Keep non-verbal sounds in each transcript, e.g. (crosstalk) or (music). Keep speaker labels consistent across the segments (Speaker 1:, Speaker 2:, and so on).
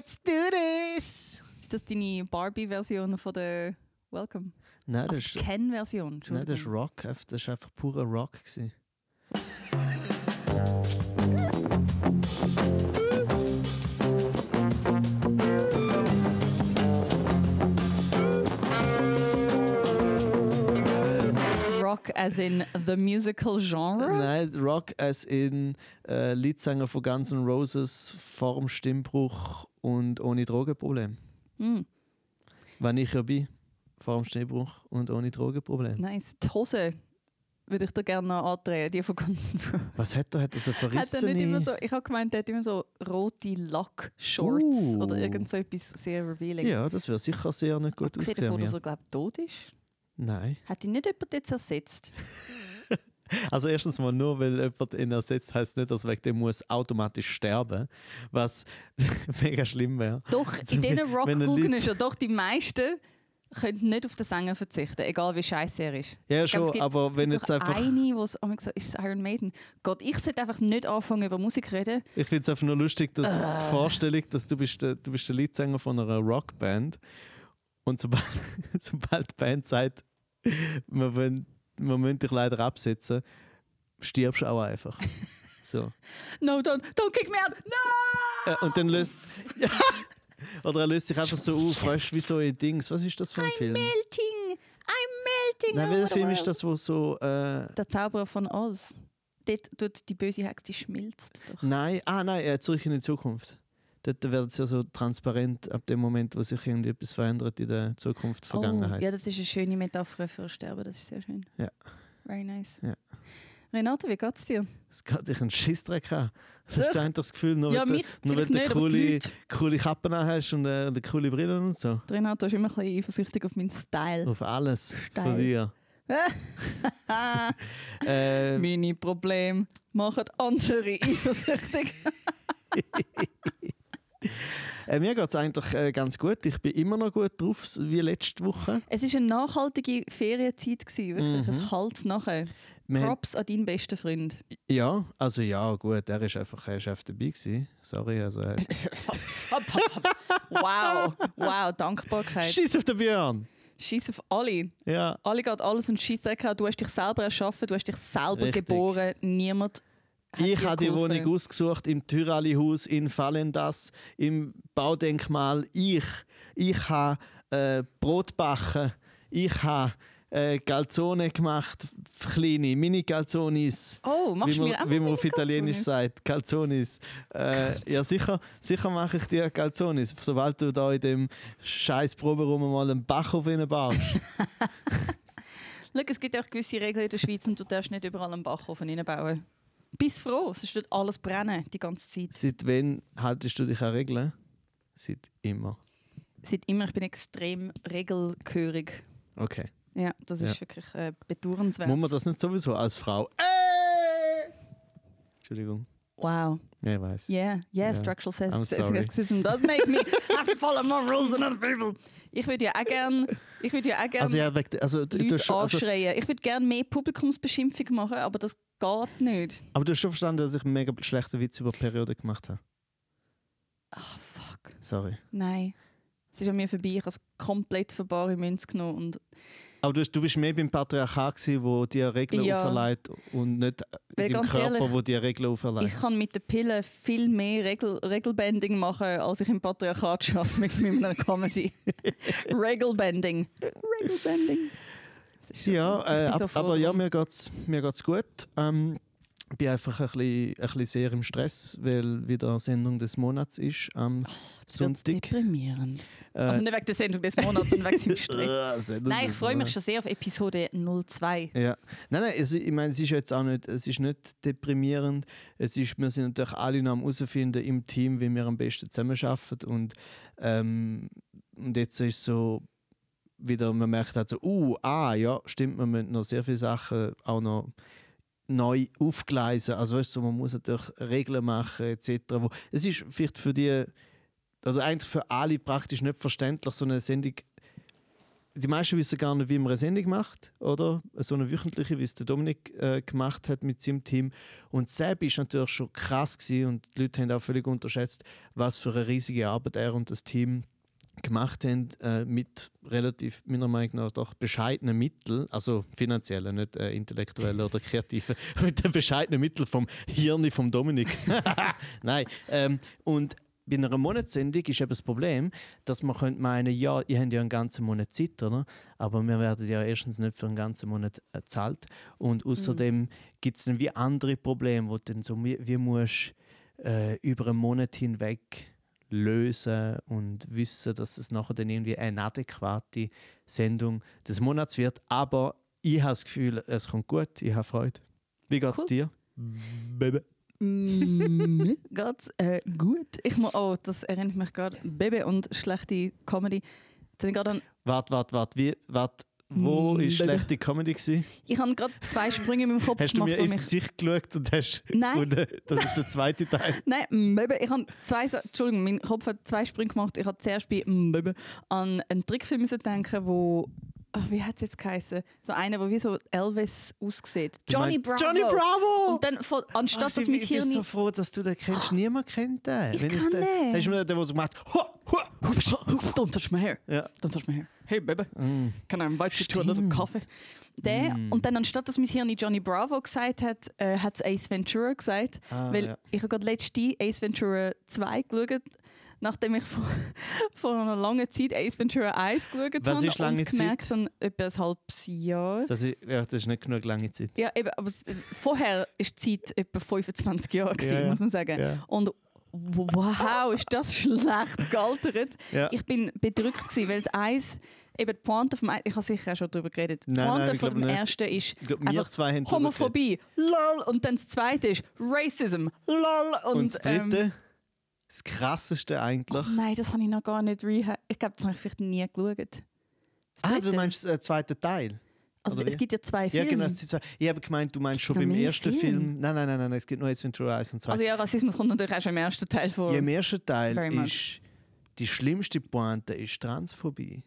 Speaker 1: Let's do this!
Speaker 2: Ist das deine Barbie-Version von der Welcome?
Speaker 1: Nein, das,
Speaker 2: Also
Speaker 1: ist,
Speaker 2: Ken-Version,
Speaker 1: nein, das ist. Rock. Das war einfach purer Rock. Gewesen.
Speaker 2: Rock as in the musical genre?
Speaker 1: Nein, Rock als in äh, Leadsänger von Guns N' Roses vor dem Stimmbruch und ohne Drogenproblem.
Speaker 2: Hm,
Speaker 1: Wenn ich ja bin, vor dem Stimmbruch und ohne Drogenproblem.
Speaker 2: nice. Die Hose würde ich dir gerne noch andrehen, die von Guns N' Roses.
Speaker 1: Was hat er? Hat er so
Speaker 2: Hat er
Speaker 1: verrissene...
Speaker 2: nicht immer so, ich habe gemeint, er hat immer so rote Lack-Shorts
Speaker 1: Uh.
Speaker 2: oder irgend so etwas sehr revealing.
Speaker 1: Ja, das wäre sicher sehr nicht gut
Speaker 2: Abgesehen
Speaker 1: ausgesehen.
Speaker 2: davon, dass
Speaker 1: Ja.
Speaker 2: er, glaube ich, tot ist.
Speaker 1: Nein.
Speaker 2: Hat ihn nicht jemand jetzt ersetzt? (laughs) (laughs)
Speaker 1: Also erstens mal nur, weil jemand ihn ersetzt, heißt nicht, dass wegen dem muss automatisch sterben, was (laughs) mega schlimm wäre.
Speaker 2: Doch, in diesen
Speaker 1: Leute-
Speaker 2: ist ja doch die meisten können nicht auf den Sänger verzichten, egal wie scheiße er ist.
Speaker 1: Ja,
Speaker 2: Ich glaube,
Speaker 1: schon,
Speaker 2: es gibt-
Speaker 1: aber wenn jetzt einfach...
Speaker 2: Eine, wo es oh Gott, ist Iron Maiden. Gott, ich sollte einfach nicht anfangen über Musik zu reden.
Speaker 1: Ich finde es einfach nur lustig, dass
Speaker 2: Äh.
Speaker 1: die Vorstellung, dass du bist der, du bist der Leadsänger von einer Rockband und sobald, (laughs) sobald die Band sagt, wir, wollen, wir müssen dich leider absetzen, stirbst du auch einfach. (laughs) So.
Speaker 2: No, don't, don't kick me out! No!
Speaker 1: Äh, und dann löst... (laughs) Oder er löst sich einfach so auf, weißt du, wie so ein Dings. Was ist das für ein
Speaker 2: I'm
Speaker 1: Film?
Speaker 2: melting! I'm melting!
Speaker 1: Nein, welcher Film ist das, wo so... Äh,
Speaker 2: Der Zauberer von Oz. Dort tut die böse Hexe, die schmilzt doch.
Speaker 1: nein, ah nein, äh, zurück in die Zukunft. Dort wird es ja so transparent ab dem Moment, wo sich irgendwie etwas verändert in der Zukunft, Vergangenheit.
Speaker 2: Oh, ja, das ist eine schöne Metapher für Sterben, das ist sehr schön.
Speaker 1: Ja.
Speaker 2: Very nice.
Speaker 1: Ja.
Speaker 2: Renate, wie geht's dir?
Speaker 1: Es geht dich einen Schissdreck an. Das hast du eigentlich das Gefühl, nur
Speaker 2: Ja,
Speaker 1: weil
Speaker 2: mich
Speaker 1: du, nur coole, coole Kappen hast und äh, eine coole Brille und so.
Speaker 2: Der Renato ist immer ein bisschen eifersüchtig auf meinen Style.
Speaker 1: Auf alles
Speaker 2: Steil.
Speaker 1: von dir. (laughs) äh,
Speaker 2: Meine Probleme machen andere eifersüchtig. (laughs) (laughs)
Speaker 1: äh, mir geht es eigentlich äh, ganz gut. Ich bin immer noch gut drauf, wie letzte Woche.
Speaker 2: es war eine nachhaltige Ferienzeit, gewesen, wirklich.
Speaker 1: Mhm.
Speaker 2: Es halt nachher.
Speaker 1: Wir haben-
Speaker 2: Props an deinen besten Freund.
Speaker 1: Ja, also ja, gut, er ist einfach, er ist einfach dabei gewesen. Sorry, also... Äh, (laughs)
Speaker 2: wow, wow, Dankbarkeit.
Speaker 1: Scheiß auf den Björn!
Speaker 2: Scheiß auf alle.
Speaker 1: Ja.
Speaker 2: Alle geht alles und Scheiß Du hast dich selber erschaffen, du hast dich selber
Speaker 1: Richtig.
Speaker 2: geboren. Niemand
Speaker 1: Ich habe die. Wohnung ausgesucht im Tyrali-Haus in Fallendas, im Baudenkmal. Ich, ich habe äh, Brot backen. Ich habe äh, Calzone gemacht, kleine Mini-Calzonis.
Speaker 2: Oh, machst du
Speaker 1: man,
Speaker 2: mir auch
Speaker 1: wie man auf? Italienisch sagt, Calzonis. Äh, ja, sicher, sicher mache ich dir Calzonis, sobald du da in dem scheiß Proberaum mal einen Bach auf ihn baust. (laughs) (laughs)
Speaker 2: Schau, es gibt auch gewisse Regeln in der Schweiz und du darfst nicht überall einen Backofen reinbauen. Bist froh, sonst wird alles brennen, die ganze Zeit.
Speaker 1: Seit wann haltest du dich an Regeln? Seit immer.
Speaker 2: Seit immer, ich bin extrem regelgehörig.
Speaker 1: Okay.
Speaker 2: Ja, das ist
Speaker 1: Ja.
Speaker 2: wirklich äh, bedauernswert.
Speaker 1: Muss man das nicht sowieso als Frau? Äh! Entschuldigung.
Speaker 2: Wow.
Speaker 1: Ja, ich weiß.
Speaker 2: Yeah, yeah,
Speaker 1: Ja.
Speaker 2: structural sexism does make me (laughs) have to follow more rules than other people. Ich würde ja auch gerne ich würde ja auch gern
Speaker 1: Also, ja, also, du also,
Speaker 2: anschreien. Ich würde gerne mehr Publikumsbeschimpfung machen, aber das geht nicht.
Speaker 1: aber du hast schon verstanden, dass ich einen mega schlechten Witz über die Periode gemacht habe.
Speaker 2: Ach, fuck.
Speaker 1: Sorry.
Speaker 2: Nein. Es ist an mir vorbei. Ich habe es komplett für bare Münze genommen. Und
Speaker 1: Aber du, hast- du bist mehr beim Patriarchat, gewesen, wo dir Regeln
Speaker 2: Ja.
Speaker 1: auferlegt und nicht
Speaker 2: Weil
Speaker 1: im Körper,
Speaker 2: ehrlich,
Speaker 1: wo dir Regeln auferlegt.
Speaker 2: ich kann mit der Pille viel mehr Regel Regelbending machen, als ich im Patriarchat (laughs) schaffe mit meiner Comedy. (laughs) Regelbending. Regelbending. Ist
Speaker 1: Ja,
Speaker 2: so.
Speaker 1: Äh,
Speaker 2: so
Speaker 1: ab,
Speaker 2: froh
Speaker 1: aber ja, mir geht es mir geht's gut. Ähm, ich bin einfach ein bisschen, ein bisschen sehr im Stress, weil wieder Sendung des Monats ist am
Speaker 2: Jetzt wird's
Speaker 1: Sonntag.
Speaker 2: deprimierend.
Speaker 1: Äh,
Speaker 2: Also nicht wegen der Sendung des Monats, sondern wegen seinem (laughs) Stress. Nein, ich freue mich schon sehr auf Episode 02.
Speaker 1: Ja. Nein, nein, also, ich meine, es ist jetzt auch nicht, es ist nicht deprimierend. Es ist, wir sind natürlich alle noch am herausfinden im Team, wie wir am besten zusammenarbeiten. Und, ähm, und jetzt ist so wieder, man merkt halt so, uh, ah, ja, stimmt, man müssen noch sehr viele Sachen auch noch neu aufgleisen. Also weißt du, man muss natürlich Regeln machen etc. Wo, es ist vielleicht für die, also eigentlich für alle praktisch nicht verständlich, so eine Sendung die meisten wissen gar nicht, wie man eine Sendung macht, oder? So eine wöchentliche, wie es der Dominik äh, gemacht hat mit seinem Team. Und Seb ist natürlich schon krass gewesen und die Leute haben auch völlig unterschätzt, was für eine riesige Arbeit er und das Team gemacht haben äh, mit relativ, meiner Meinung nach, doch bescheidenen Mitteln, also finanziellen, nicht äh, intellektuellen oder kreativen, (laughs) mit den bescheidenen Mitteln vom Hirn vom Dominik. (laughs) Nein. Ähm, und bei einer Monatssendung ist eben das Problem, dass man könnte meinen, ja, ihr habt ja einen ganzen Monat Zeit, oder? aber wir werden ja erstens nicht für einen ganzen Monat bezahlt und außerdem mhm. gibt es dann wie andere Probleme, wo dann so wie, wie musst äh, über einen Monat hinweg lösen und wissen, dass es nachher dann irgendwie eine adäquate Sendung des Monats wird. Aber ich habe das Gefühl, es kommt gut, ich habe Freude. Wie geht es cool. dir? Baby.
Speaker 2: mm, (laughs) geht's äh, gut. Ich muss, oh, das erinnert mich gerade. Baby und schlechte Comedy.
Speaker 1: Warte, warte, warte. Wie, warte. Wo war mm, schlechte Comedy? Gewesen?
Speaker 2: Ich habe gerade zwei Sprünge in meinem Kopf
Speaker 1: hast gemacht. Hast du mir ins Gesicht geschaut und hast
Speaker 2: Nein.
Speaker 1: gefunden, das ist der zweite Teil? (laughs)
Speaker 2: Nein, Mbebe. Ich habe zwei, Entschuldigung, mein Kopf hat zwei Sprünge gemacht. Ich habe zuerst bei Mbebe an einen Trickfilm denken, wo Ach, wie hat es jetzt geheißen? So einer, der wie so Elvis aussieht. Johnny Bravo!
Speaker 1: Johnny Bravo!
Speaker 2: Und dann, von, anstatt Ach, dass mein Hirn...
Speaker 1: Ich bin so froh, dass du den kennst. Niemand kennt den.
Speaker 2: Ich Wenn kann ich den. den.
Speaker 1: Das ist mir der, der so macht...
Speaker 2: Don't touch my hair.
Speaker 1: Ja.
Speaker 2: Don't touch my hair. Hey, Baby. Mm. Can I invite you to a little coffee? Der, mm. Und dann, anstatt dass mein Hirn Johnny Bravo gesagt hat, äh, hat es Ace Ventura gesagt. Ah, weil ja. ich habe gerade letzte Ace Ventura 2 geschaut nachdem ich vor, (laughs) vor einer langen Zeit Ace Ventura 1 geschaut
Speaker 1: Was habe
Speaker 2: ist
Speaker 1: lange
Speaker 2: und gemerkt Zeit? dann etwa ein halbes Jahr.
Speaker 1: Das ist, ja, das ist nicht genug lange Zeit.
Speaker 2: Ja, eben, aber vorher war die Zeit etwa 25 Jahre, gewesen, ja, ja. muss man sagen. Ja. Und wow, ist das schlecht gealtert. Ich bin bedrückt, gewesen, weil das Eis eben die Pointe vom ich habe sicher auch schon darüber geredet. Die Pointe von dem nicht. ersten ist
Speaker 1: glaub, einfach
Speaker 2: Homophobie, lol, und dann das zweite ist Racism, lol,
Speaker 1: und, und das dritte? Ähm, das krasseste eigentlich.
Speaker 2: Oh nein, das habe ich noch gar nicht reha Ich glaube, das habe ich vielleicht nie geschaut.
Speaker 1: Ah, du meinst den äh, zweiten Teil?
Speaker 2: Also es gibt ja zwei Filme.
Speaker 1: Ja, genau. Zwei. Ich habe gemeint, du meinst Gibt's schon beim ersten Film? Film? Nein, nein, nein, nein, es gibt nur Ace Ventura 1 und 2.
Speaker 2: Also ja, Rassismus kommt natürlich auch schon im ersten Teil vor.
Speaker 1: Ja, im ersten Teil ist die schlimmste Pointe ist Transphobie.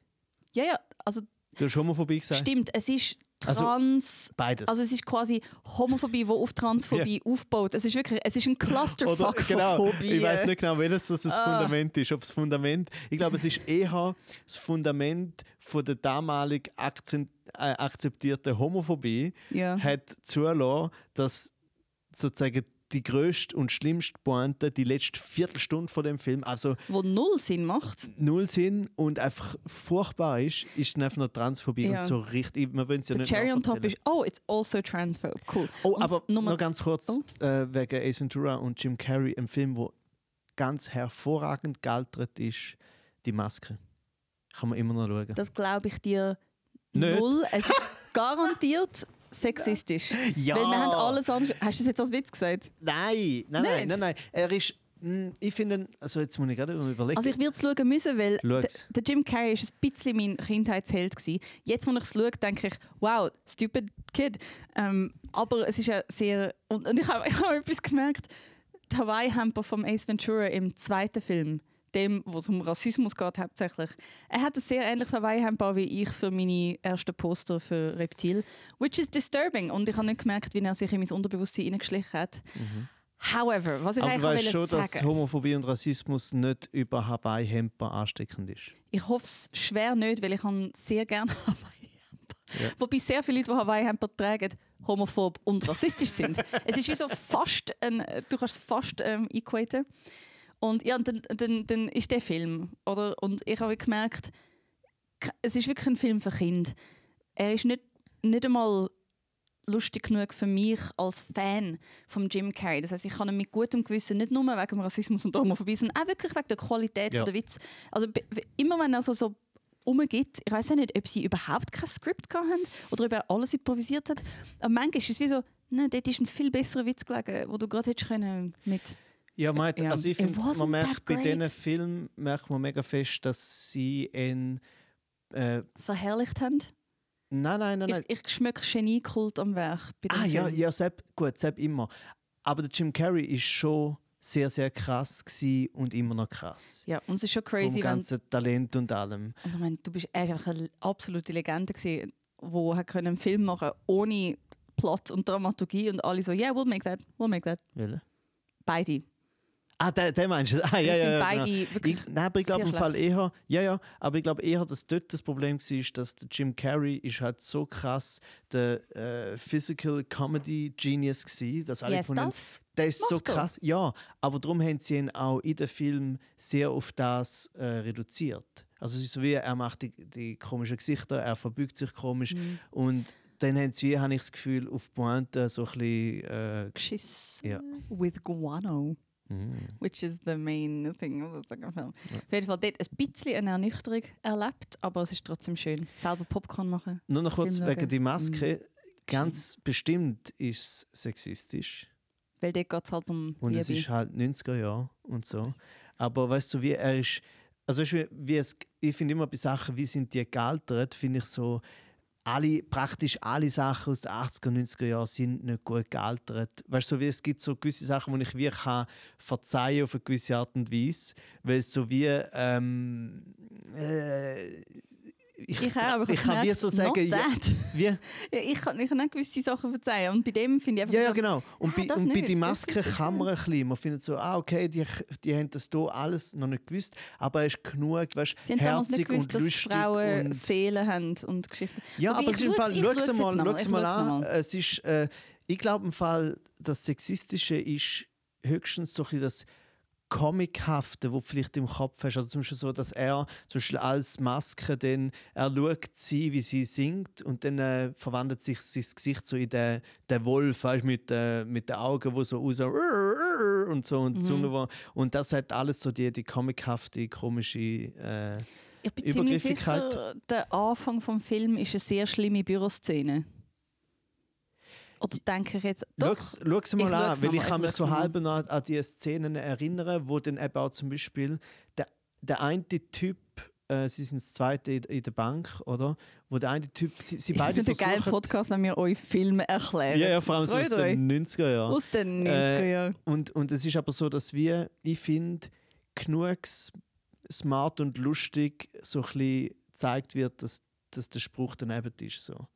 Speaker 2: Ja, ja, also...
Speaker 1: Du hast Homophobie gesagt?
Speaker 2: Stimmt, es ist Trans.
Speaker 1: Also, beides.
Speaker 2: Also es ist quasi Homophobie, die auf Transphobie ja. aufbaut. Es ist wirklich, es ist ein Clusterfuck Oder,
Speaker 1: genau, Ich weiß nicht genau, welches das, das ah. Fundament ist. Ob das Fundament, ich glaube, es ist eher das Fundament von der damalig äh, akzeptierten Homophobie,
Speaker 2: ja.
Speaker 1: hat zulassen, dass sozusagen die größte und schlimmste Pointe, die letzte Viertelstunde von dem Film. Also,
Speaker 2: Wo null Sinn macht.
Speaker 1: Null Sinn und einfach furchtbar ist, ist dann einfach noch Transphobie ja. und so richtig. Man will es ja
Speaker 2: The
Speaker 1: nicht
Speaker 2: Cherry on top ist, oh, it's also transphobe. Cool.
Speaker 1: Oh, und aber noch ganz kurz oh. äh, wegen Ace Ventura und Jim Carrey, ein Film, wo ganz hervorragend gealtert ist, die Maske. Kann man immer noch schauen.
Speaker 2: Das glaube ich dir nicht. null. Es ist (laughs) garantiert sexistisch.
Speaker 1: Ja.
Speaker 2: Weil wir haben alles anders. Hast du das jetzt als Witz gesagt?
Speaker 1: Nein, nein, nein, nein, nein. Er ist. Hm, ich finde, also jetzt muss ich gerade überlegen.
Speaker 2: Also ich würde es schauen müssen, weil der Jim Carrey ist ein bisschen mein Kindheitsheld gewesen. Jetzt, wo ich es schaue, denke ich, wow, stupid kid. Ähm, aber es ist ja sehr und, und ich habe (laughs) hab etwas gemerkt. Die Hawaii-Hamper vom Ace Ventura im zweiten Film dem, wo es um Rassismus geht, hauptsächlich. Er hat ein sehr ähnliches Hawaii-Hemd wie ich für meine ersten Poster für Reptil, which is disturbing. Und ich habe nicht gemerkt, wie er sich in mein Unterbewusstsein hineingeschlichen hat. Mhm. However, was ich
Speaker 1: Aber
Speaker 2: eigentlich
Speaker 1: weißt schon, sagen, dass Homophobie und Rassismus nicht über Hawaii-Hemper ansteckend ist?
Speaker 2: Ich hoffe es schwer nicht, weil ich sehr gerne (laughs) Hawaii-Hemper. Ja. Wobei sehr viele Leute, die Hawaii-Hemper tragen, homophob und rassistisch sind. (laughs) es ist wie so fast, ein, du kannst es fast ähm, equaten. Und ja, dann, dann, dann ist der Film. Oder? Und ich habe gemerkt, es ist wirklich ein Film für Kinder. Er ist nicht, nicht einmal lustig genug für mich als Fan von Jim Carrey. Das heißt, ich kann ihn mit gutem Gewissen nicht nur wegen Rassismus und Homophobie, sondern auch wirklich wegen der Qualität ja. der Witz. Also immer wenn er so, so umgeht, ich weiß nicht, ob sie überhaupt kein Skript hatten oder ob er alles improvisiert hat, aber manchmal ist es wie so, ne, dort ist ein viel besserer Witz gelegen, wo du gerade hättest können mit
Speaker 1: ja, man, also ich finde, man merkt bei diesen Filmen merkt man mega fest, dass sie ihn äh,
Speaker 2: verherrlicht haben.
Speaker 1: Nein, nein, nein, nein.
Speaker 2: Ich, ich schmecke Geniekult am Werk.
Speaker 1: ah ja, ja, Sepp, gut, Sepp immer. Aber der Jim Carrey ist schon sehr, sehr krass und immer noch krass.
Speaker 2: Ja, und es ist schon crazy,
Speaker 1: Vom ganzen Talent und allem.
Speaker 2: Und ich meine, du bist ist einfach eine absolute Legende gewesen, wo hat einen Film machen ohne Plot und Dramaturgie und alle so, yeah, we'll make that, we'll make that.
Speaker 1: Welche?
Speaker 2: Beide.
Speaker 1: Ah, der, der meinst du? (laughs) Ah, ja, ja, ja, genau. Ich, nein, aber ich glaube im Fall eher, ja, ja, aber ich glaube eher, dass dort das Problem war, dass der Jim Carrey ist halt so krass der äh, Physical Comedy Genius war, dass alle
Speaker 2: Yes,
Speaker 1: von
Speaker 2: das
Speaker 1: der ist so
Speaker 2: macht er.
Speaker 1: krass, ja, aber darum haben sie ihn auch in den Film sehr auf das äh, reduziert. Also es ist so wie, er macht die, die komischen Gesichter, er verbeugt sich komisch
Speaker 2: Mhm.
Speaker 1: und dann haben sie, habe ich das Gefühl, auf Pointe so ein bisschen... Äh,
Speaker 2: Geschiss
Speaker 1: Ja.
Speaker 2: with guano.
Speaker 1: Mm.
Speaker 2: Which is the main thing second film. Auf jeden Fall dort ein bisschen eine Ernüchterung erlebt, aber es ist trotzdem schön. Selber Popcorn machen.
Speaker 1: Nur noch kurz
Speaker 2: Film
Speaker 1: wegen
Speaker 2: schauen.
Speaker 1: die Maske. Ganz bestimmt ist es sexistisch.
Speaker 2: Weil dort geht es halt um
Speaker 1: Und
Speaker 2: Liebe.
Speaker 1: es ist halt 90er Jahre und so. Aber weißt du, wie er ist. Also, wie es, ich finde immer bei Sachen, wie sind die gealtert, finde ich so. Alle, praktisch alle Sachen aus den 80er, 90er Jahren sind nicht gut gealtert. Weißt du, so wie es gibt so gewisse Sachen, die ich wie kann verzeihen auf eine gewisse Art und Weise. Weil es so wie. Ähm, äh, ich,
Speaker 2: ich auch, aber
Speaker 1: ich kann wie
Speaker 2: gemerkt,
Speaker 1: so sagen, ja, wie, (laughs)
Speaker 2: Ja, ich kann, ich kann nicht gewisse Sachen verzeihen. Und bei dem finde ich einfach
Speaker 1: Ja, ja,
Speaker 2: so,
Speaker 1: genau. Und,
Speaker 2: Ah,
Speaker 1: bei, und bei
Speaker 2: nicht,
Speaker 1: die
Speaker 2: das
Speaker 1: Maske
Speaker 2: ist
Speaker 1: kann man ein bisschen. Man findet so, ah, okay, die, die haben das hier alles noch nicht gewusst, aber er ist genug, weißt,
Speaker 2: nicht
Speaker 1: herzig
Speaker 2: gewusst,
Speaker 1: und
Speaker 2: dass
Speaker 1: lustig.
Speaker 2: Frauen
Speaker 1: und,
Speaker 2: Seelen haben und Geschichten.
Speaker 1: ja,
Speaker 2: Wobei,
Speaker 1: aber es im Fall,
Speaker 2: es-
Speaker 1: schau
Speaker 2: es
Speaker 1: es mal, mal
Speaker 2: es
Speaker 1: an. Es ist, äh, ich glaube im Fall, das Sexistische ist höchstens so ein bisschen das Comichafte, wo du vielleicht im Kopf hast. Also zum Beispiel so, dass er zum Beispiel als Maske dann, er schaut sie, wie sie singt und dann äh, verwandelt sich sein Gesicht so in den, den Wolf, weißt, mit, äh, mit den Augen, wo so raus und so und die Zunge, wo, und das hat alles so die, die comichafte, komische äh,
Speaker 2: Ich bin ziemlich sicher, der Anfang vom Film ist eine sehr schlimme Büroszene. Oder denke ich jetzt... Doch,
Speaker 1: Schau's schau's mal
Speaker 2: Ich
Speaker 1: an, weil ich kann
Speaker 2: ich
Speaker 1: mich so halb an, an die Szenen erinnern, wo dann eben auch zum Beispiel der, der eine Typ, äh, sie sind das zweite in, der Bank, oder? Wo der eine Typ, sie, sie
Speaker 2: ist
Speaker 1: beide
Speaker 2: das ein geiler. Podcast, wenn wir euch Filme erklären?
Speaker 1: Ja, ja, vor allem so aus den 90er Jahren.
Speaker 2: Aus den 90er
Speaker 1: Äh,
Speaker 2: Jahren.
Speaker 1: Und, und es ist aber so, dass wir, ich finde, genug smart und lustig so ein bisschen gezeigt wird, dass, dass der Spruch daneben ist. So.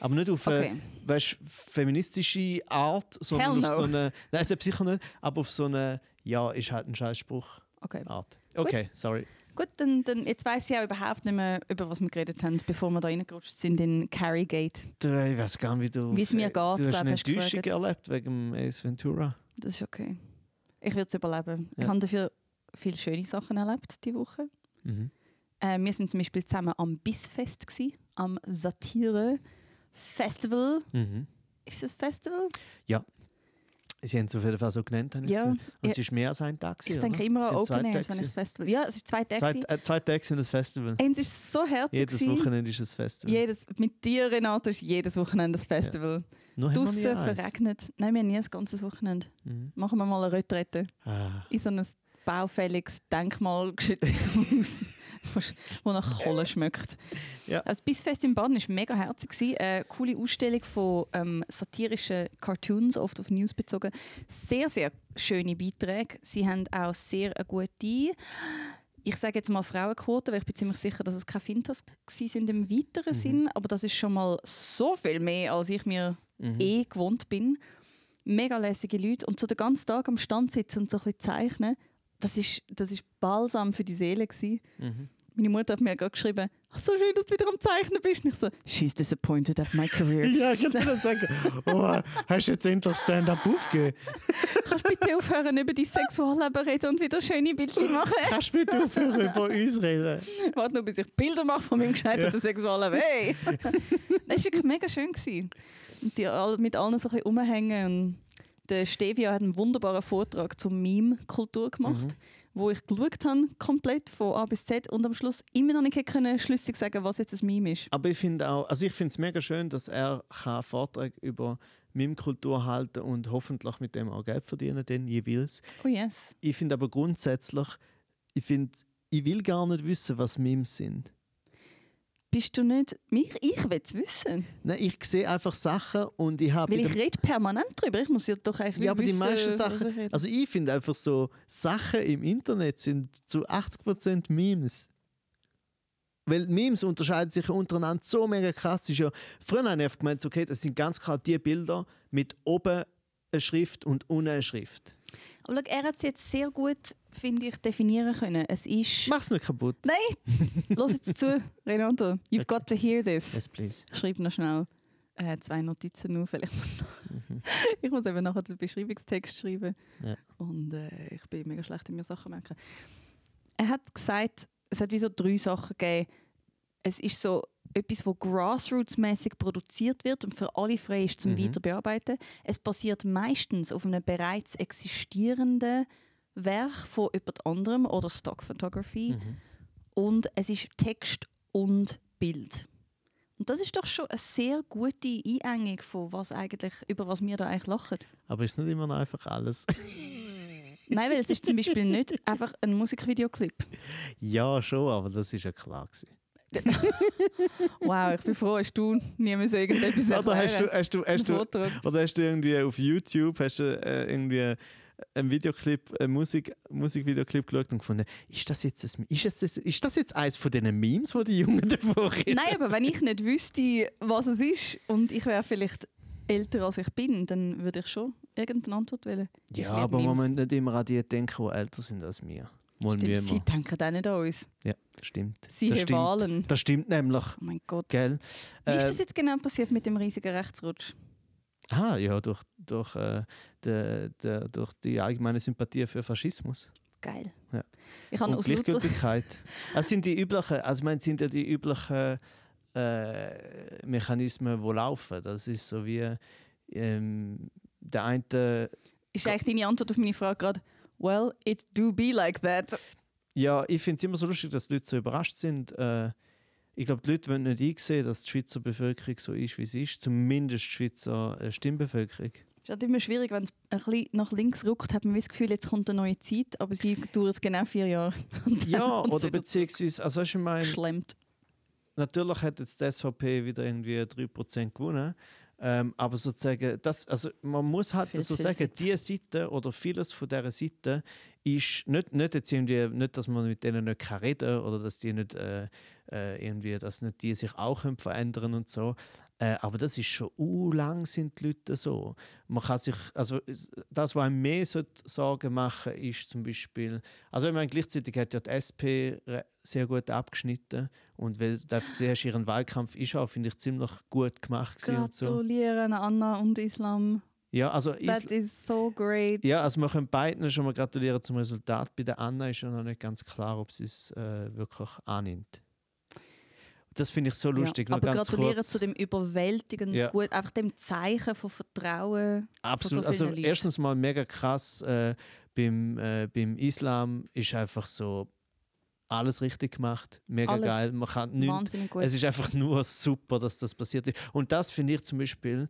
Speaker 1: Aber nicht auf eine
Speaker 2: Okay.
Speaker 1: weißt, feministische Art, sondern
Speaker 2: Hell
Speaker 1: auf
Speaker 2: no.
Speaker 1: so eine. Nein, das sicher nicht, aber auf so eine, ja, ist halt ein Scheißspruch
Speaker 2: okay.
Speaker 1: Art. Okay, sorry.
Speaker 2: Gut, dann, dann jetzt weiß ich auch überhaupt nicht mehr, über was wir geredet haben, bevor wir da reingerutscht sind in Carrygate.
Speaker 1: Du, ich weiß gar nicht, wie du.
Speaker 2: Wie es mir geht,
Speaker 1: Du hast eine Enttäuschung erlebt wegen Ace Ventura.
Speaker 2: Das ist okay. Ich würde es überleben. Ich
Speaker 1: Ja.
Speaker 2: habe dafür viele schöne Sachen erlebt diese Woche.
Speaker 1: Mhm.
Speaker 2: Äh, wir sind zum Beispiel zusammen am Bissfest, gewesen, am Satire Festival.
Speaker 1: Mhm.
Speaker 2: Ist das Festival?
Speaker 1: Sie haben es auf jeden Fall so genannt, habe ich
Speaker 2: Ja.
Speaker 1: Und
Speaker 2: ja.
Speaker 1: es ist mehr als ein Tag.
Speaker 2: Ich denke
Speaker 1: oder?
Speaker 2: immer an Open Air, so ein. Festival. Ja, es ist zwei Tage.
Speaker 1: Zwei, äh, zwei Tage sind ein Festival.
Speaker 2: Und es ist so herzig.
Speaker 1: Jedes. Wochenende ist ein Festival.
Speaker 2: Jedes, mit dir, Renato, ist jedes Wochenende ein Festival.
Speaker 1: Haben
Speaker 2: Draussen
Speaker 1: eins.
Speaker 2: verregnet. Nein, wir haben nie ein ganzes Wochenende.
Speaker 1: Mhm.
Speaker 2: Machen wir mal eine Retrette
Speaker 1: Ah.
Speaker 2: in so ein baufälliges, denkmalgeschütztes (laughs) Haus, (laughs) wo- nach Kohle schmeckt.
Speaker 1: Ja.
Speaker 2: Also das Bissfest in Baden war mega herzig. gewesen. Eine coole Ausstellung von ähm, satirischen Cartoons, oft auf News bezogen. Sehr, sehr schöne Beiträge. Sie haben auch sehr eine gute, ich sage jetzt mal Frauenquote, weil ich bin ziemlich sicher, dass es keine Fintas sind im weiteren Sinn, aber das ist schon mal so viel mehr, als ich mir
Speaker 1: Mhm.
Speaker 2: eh gewohnt bin. Mega lässige Leute und so den ganzen Tag am Stand sitzen und so ein bisschen zeichnen, das ist, das ist balsam für die Seele gewesen.
Speaker 1: Mhm.
Speaker 2: Meine Mutter hat mir gerade geschrieben, «Ach, so schön, dass du wieder am Zeichnen bist. Und ich so, she's disappointed at my career. (laughs)
Speaker 1: Ja, ich kann das sagen. Oh, hast du jetzt endlich Stand-up aufgegeben?
Speaker 2: Kannst du bitte aufhören, über dein Sexualleben reden und wieder schöne Bildchen machen?
Speaker 1: Kannst du bitte aufhören, über uns reden?
Speaker 2: Warte nur, bis ich Bilder mache von meinem gescheiterten Sexualleben. Hey! (laughs) das war wirklich mega schön. Gewesen. Und die all, mit allen so ein bisschen rumhängen. Und der Stevia hat einen wunderbaren Vortrag zur Meme-Kultur gemacht, wo ich geschaut habe, komplett von A bis Z und am Schluss immer noch nicht können schlüssig sagen was jetzt ein Meme ist.
Speaker 1: Aber ich finde auch, also ich finde es mega schön, dass er kann Vorträge über Meme-Kultur halten und hoffentlich mit dem auch Geld verdienen, denn jeweils.
Speaker 2: Oh yes.
Speaker 1: Ich finde aber grundsätzlich, ich finde, ich will gar nicht wissen, was Memes sind.
Speaker 2: Bist du nicht. Mich, ich will es wissen.
Speaker 1: Nein, ich sehe einfach Sachen und ich habe.
Speaker 2: Weil ich rede permanent drüber. Ich muss ja doch eigentlich
Speaker 1: Ja, aber die
Speaker 2: wissen,
Speaker 1: meisten
Speaker 2: was
Speaker 1: Sachen.
Speaker 2: ich.
Speaker 1: Also ich finde einfach so, Sachen im Internet sind zu 80% Memes. Weil Memes unterscheiden sich untereinander so mega krass. Ist ja, früher habe ich oft gemeint, okay, das sind ganz klar die Bilder mit oben eine Schrift und unten eine Schrift.
Speaker 2: Aber schau, er hat es jetzt sehr gut, finde ich, definieren können. Es ist.
Speaker 1: Mach's nicht kaputt.
Speaker 2: Nein! Los jetzt zu, Renato. You've got to hear this.
Speaker 1: Yes, please.
Speaker 2: Ich schreibe noch schnell äh, zwei Notizen auf, weil ich muss, noch (laughs) ich muss eben nachher den Beschreibungstext schreiben.
Speaker 1: Ja.
Speaker 2: Und äh, ich bin mega schlecht in mir Sachen merken. Er hat gesagt, es hat wie so drei Sachen gegeben. Es ist so etwas, wo grassroots-mäßig produziert wird und für alle frei ist zum
Speaker 1: Mhm.
Speaker 2: Weiterbearbeiten. Es basiert meistens auf einem bereits existierenden Werk von jemand anderem oder Stock Photography
Speaker 1: Mhm.
Speaker 2: und es ist Text und Bild. Und das ist doch schon eine sehr gute Einengung von was eigentlich, über was wir da eigentlich lachen.
Speaker 1: Aber ist nicht immer noch einfach alles. (laughs)
Speaker 2: Nein, weil es ist zum Beispiel nicht (laughs) einfach ein Musikvideoclip.
Speaker 1: ja, schon, aber das ist ja klar. Gewesen. (laughs)
Speaker 2: Wow, ich bin froh, hast du nie mehr so irgendetwas
Speaker 1: Oder hast du, hast, du, hast, du, oder hast du irgendwie auf YouTube hast du, äh, irgendwie einen Videoclip, einen Musik, Musikvideoclip geschaut und gefunden, ist das jetzt, ein, ist, das, ist das jetzt eines von diesen Memes, die die Jungen (laughs) davor reden?
Speaker 2: Nein, aber wenn ich nicht wüsste, was es ist und ich wäre vielleicht älter als ich bin, dann würde ich schon irgendeine Antwort wählen.
Speaker 1: Ja, aber man
Speaker 2: Memes.
Speaker 1: muss nicht immer an die denken, die älter sind als wir. Mal
Speaker 2: Stimmt,
Speaker 1: müssen
Speaker 2: sie
Speaker 1: wir.
Speaker 2: denken auch nicht an uns.
Speaker 1: Ja, stimmt.
Speaker 2: Sie
Speaker 1: das stimmt.
Speaker 2: Wahlen.
Speaker 1: Das stimmt nämlich,
Speaker 2: Oh mein Gott.
Speaker 1: gell?
Speaker 2: Wie ist
Speaker 1: Äh,
Speaker 2: das jetzt genau passiert mit dem riesigen Rechtsrutsch?
Speaker 1: Ah, ja, durch, durch, äh, de, de, durch die allgemeine Sympathie für Faschismus.
Speaker 2: Geil.
Speaker 1: Ja.
Speaker 2: Ich habe
Speaker 1: und Gleichgültigkeit. Es sind die üblichen, also ich meine, sind ja die üblichen äh, Mechanismen, die laufen. Das ist so wie ähm, der eine,
Speaker 2: Ist eigentlich deine Antwort auf meine Frage gerade, well, it do be like that.
Speaker 1: ja, ich finde es immer so lustig, dass die Leute so überrascht sind. Äh, ich glaube, die Leute wollen nicht einsehen, dass die Schweizer Bevölkerung so ist, wie sie ist. Zumindest die Schweizer äh, Stimmbevölkerung.
Speaker 2: Es ist halt immer schwierig, wenn es ein bisschen nach links ruckt, hat man das Gefühl, jetzt kommt eine neue Zeit, aber sie dauert genau vier Jahre. (laughs)
Speaker 1: Ja, oder beziehungsweise, also ich meine,
Speaker 2: geschlemmt.
Speaker 1: natürlich hat jetzt die SVP wieder irgendwie 3% gewonnen. Ähm, aber sozusagen, das, also man muss halt
Speaker 2: Viel
Speaker 1: so
Speaker 2: zu
Speaker 1: sagen,
Speaker 2: viel
Speaker 1: diese Seite oder vieles von dieser Seite ist nicht, nicht, jetzt irgendwie, nicht, dass man mit denen nicht kann reden oder dass die nicht äh, äh, irgendwie, dass nicht die sich auch können verändern und so. Äh, aber das ist schon uh, lang sind die Leute so. Man kann sich, also das, was einem mehr sollte Sorgen machen, ist zum Beispiel, also ich meine, gleichzeitig hat ja die SP sehr gut abgeschnitten und weil du gesehen hast, ihren Wahlkampf ist auch, finde ich, ziemlich gut gemacht und so.
Speaker 2: Gratulieren Anna und Islam.
Speaker 1: Ja, also
Speaker 2: That
Speaker 1: ist,
Speaker 2: is so great.
Speaker 1: ja, also wir können beiden schon mal gratulieren zum Resultat. Bei der Anna ist ja noch nicht ganz klar, ob sie es äh, wirklich annimmt. Das finde ich so lustig.
Speaker 2: Ja, aber
Speaker 1: ganz
Speaker 2: gratulieren
Speaker 1: kurz.
Speaker 2: zu dem überwältigend
Speaker 1: Ja.
Speaker 2: gut, einfach dem Zeichen von Vertrauen.
Speaker 1: Absolut.
Speaker 2: so
Speaker 1: also
Speaker 2: Leuten.
Speaker 1: erstens mal mega krass. Äh, beim, äh, beim Islam ist einfach so alles richtig gemacht. Mega
Speaker 2: Alles
Speaker 1: geil. Man kann nichts
Speaker 2: Wahnsinnig gut.
Speaker 1: Es ist einfach nur super, dass das passiert ist. Und das finde ich zum Beispiel,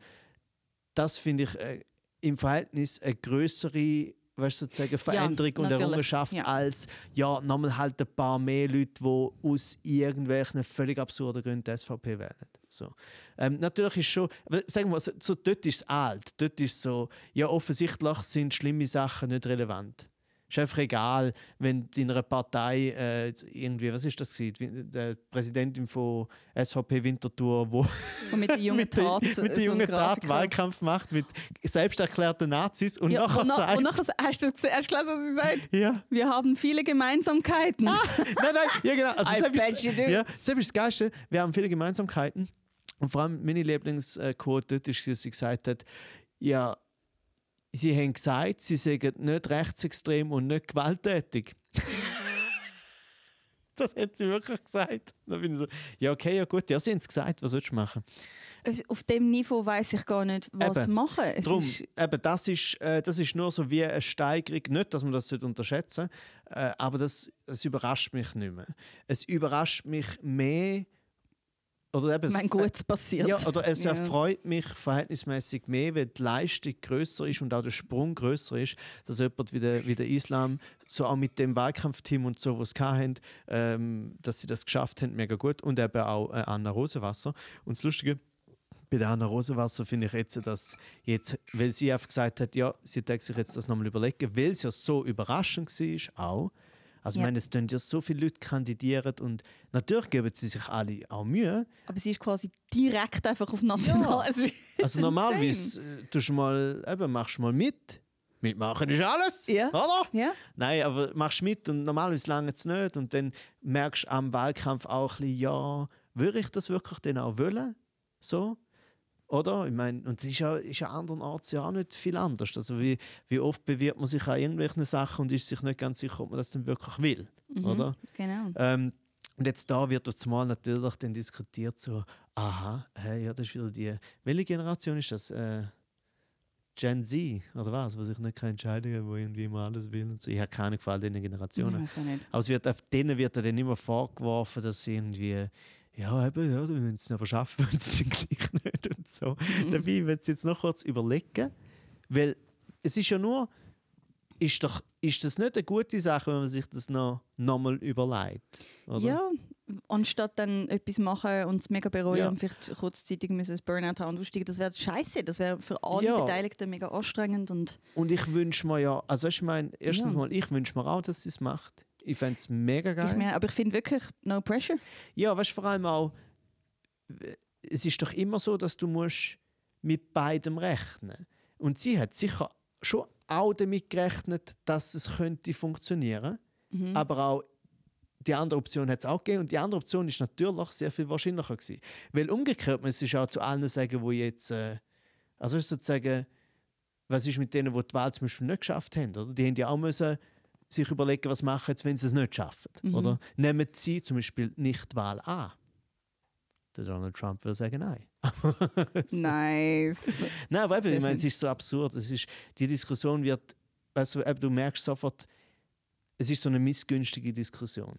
Speaker 1: das finde ich äh, im Verhältnis eine größere weißt, du, sozusagen Veränderung und
Speaker 2: natürlich.
Speaker 1: Errungenschaft
Speaker 2: Ja.
Speaker 1: als ja, nochmal halt ein paar mehr Leute, die aus irgendwelchen völlig absurden Gründen die SVP wählen. So. Ähm, natürlich ist schon, sagen wir so, so, dort ist es alt. Dort ist so, ja, offensichtlich sind schlimme Sachen nicht relevant. Ist einfach egal, wenn in einer Partei äh, irgendwie, was ist das gewesen? Der Präsidentin von SVP Winterthur, wo
Speaker 2: Und mit der (laughs) jungen Tat,
Speaker 1: mit
Speaker 2: so
Speaker 1: der
Speaker 2: ein
Speaker 1: jungen Tat. Wahlkampf macht mit selbsterklärten Nazis und
Speaker 2: Ja,
Speaker 1: nachher
Speaker 2: und,
Speaker 1: sagt,
Speaker 2: und nachher hast du hast gelesen, was sie sagt?
Speaker 1: ja,
Speaker 2: Wir haben viele Gemeinsamkeiten.
Speaker 1: nein, nein, ja genau. Also, (laughs)
Speaker 2: I bet you do.
Speaker 1: Ja, ist das Geilste. Wir haben viele Gemeinsamkeiten. Und vor allem meine Lieblingsquote ist, dass sie gesagt hat, ja, sie haben gesagt, sie seien nicht rechtsextrem und nicht gewalttätig. (laughs) das hat sie wirklich gesagt. Dann bin ich so, ja okay, ja gut, ja, sie haben es gesagt, was sollst du machen?
Speaker 2: Auf dem Niveau weiß ich gar nicht, was
Speaker 1: Eben.
Speaker 2: machen. Es
Speaker 1: Darum,
Speaker 2: ist,
Speaker 1: eben, das, ist, äh, das ist nur so wie eine Steigerung. Nicht, dass man das sollte unterschätzen äh, aber das, das überrascht mich nicht mehr. Es überrascht mich mehr, oder eben,
Speaker 2: Mein Gutes passiert.
Speaker 1: Ja, oder es
Speaker 2: Ja.
Speaker 1: erfreut mich verhältnismäßig mehr, wenn die Leistung größer ist und auch der Sprung größer ist, dass jemand wie der, wie der Islam, so auch mit dem Wahlkampfteam und so, was hatten, ähm, dass sie das geschafft haben, mega gut. Und eben auch äh, Anna Rosenwasser. Und das Lustige, bei der Anna Rosenwasser finde ich jetzt, dass jetzt, weil sie einfach gesagt hat, ja, sie denkt sich jetzt das nochmal überlegen, weil es ja so überraschend war, auch. Also,
Speaker 2: Ja.
Speaker 1: ich meine, es tun ja so viele Leute kandidieren und natürlich geben sie sich alle auch Mühe.
Speaker 2: Aber sie ist quasi direkt einfach auf national.
Speaker 1: Ja. Also (laughs)
Speaker 2: insane.
Speaker 1: normalerweise äh, tust du mal, eben, machst du mal mit. Mitmachen ist alles,
Speaker 2: Ja.
Speaker 1: oder?
Speaker 2: Ja.
Speaker 1: Nein, aber machst mit und normalerweise lange es nicht. Und dann merkst du am Wahlkampf auch ein bisschen, ja, würde ich das wirklich denn auch wollen? So? Oder? Ich meine, und es ist ja, ist ja andernorts ja auch nicht viel anders. Also wie, wie oft bewirbt man sich an irgendwelchen Sachen und ist sich nicht ganz sicher, ob man das dann wirklich will.
Speaker 2: Mhm.
Speaker 1: Oder?
Speaker 2: Genau.
Speaker 1: Ähm, und jetzt da wird jetzt mal natürlich dann diskutiert so, aha, hey, ja, das ist wieder die, welche Generation ist das? Äh, Gen Z oder was, was sich nicht kann entscheiden kann, wo irgendwie immer alles will und so. Ich habe keine Gefallen diesen
Speaker 2: Ich
Speaker 1: Generationen.
Speaker 2: weiß auch nicht.
Speaker 1: Aber es wird auf denen wird dann immer vorgeworfen, dass sie irgendwie ja, eben, ja, wenn sie es aber schaffen, wollen sie es dann so. Dabei, wenn sie jetzt noch kurz überlegen, weil es ist ja nur, ist, doch, ist das nicht eine gute Sache, wenn man sich das noch, noch mal überlegt? Oder?
Speaker 2: Ja, anstatt dann etwas machen und es mega bereuen
Speaker 1: Ja.
Speaker 2: und vielleicht kurzzeitig müssen ein Burnout haben und aussteigen, das wäre scheiße. Das wäre für alle
Speaker 1: Ja.
Speaker 2: Beteiligten mega anstrengend und
Speaker 1: Und ich wünsche mir ja, also ich meine, erstens
Speaker 2: Ja.
Speaker 1: mal, ich wünsche mir auch, dass sie es macht. Ich fände es mega geil.
Speaker 2: ich mehr, aber ich finde wirklich no pressure.
Speaker 1: Ja, weißt du, vor allem auch, es ist doch immer so, dass du musst mit beidem rechnen. Und sie hat sicher schon auch damit gerechnet, dass es könnte funktionieren.
Speaker 2: Mhm.
Speaker 1: Aber auch die andere Option hat es auch gegeben. Und die andere Option ist natürlich sehr viel wahrscheinlicher gewesen. Weil umgekehrt muss ich auch zu allen sagen, wo jetzt, äh, also sozusagen, was ist mit denen, die die Wahl zum Beispiel nicht geschafft haben? Oder? Die haben ja auch müssen sich überlegen, was machen sie, wenn sie es nicht schaffen.
Speaker 2: Mhm.
Speaker 1: Oder nehmen sie zum Beispiel nicht die Wahl an. Der Donald Trump würde sagen nein.
Speaker 2: Nice. (laughs)
Speaker 1: Nein, aber eben, ich meine, es ist so absurd. Es ist, die Diskussion wird, also eben, du merkst sofort, es ist so eine missgünstige Diskussion.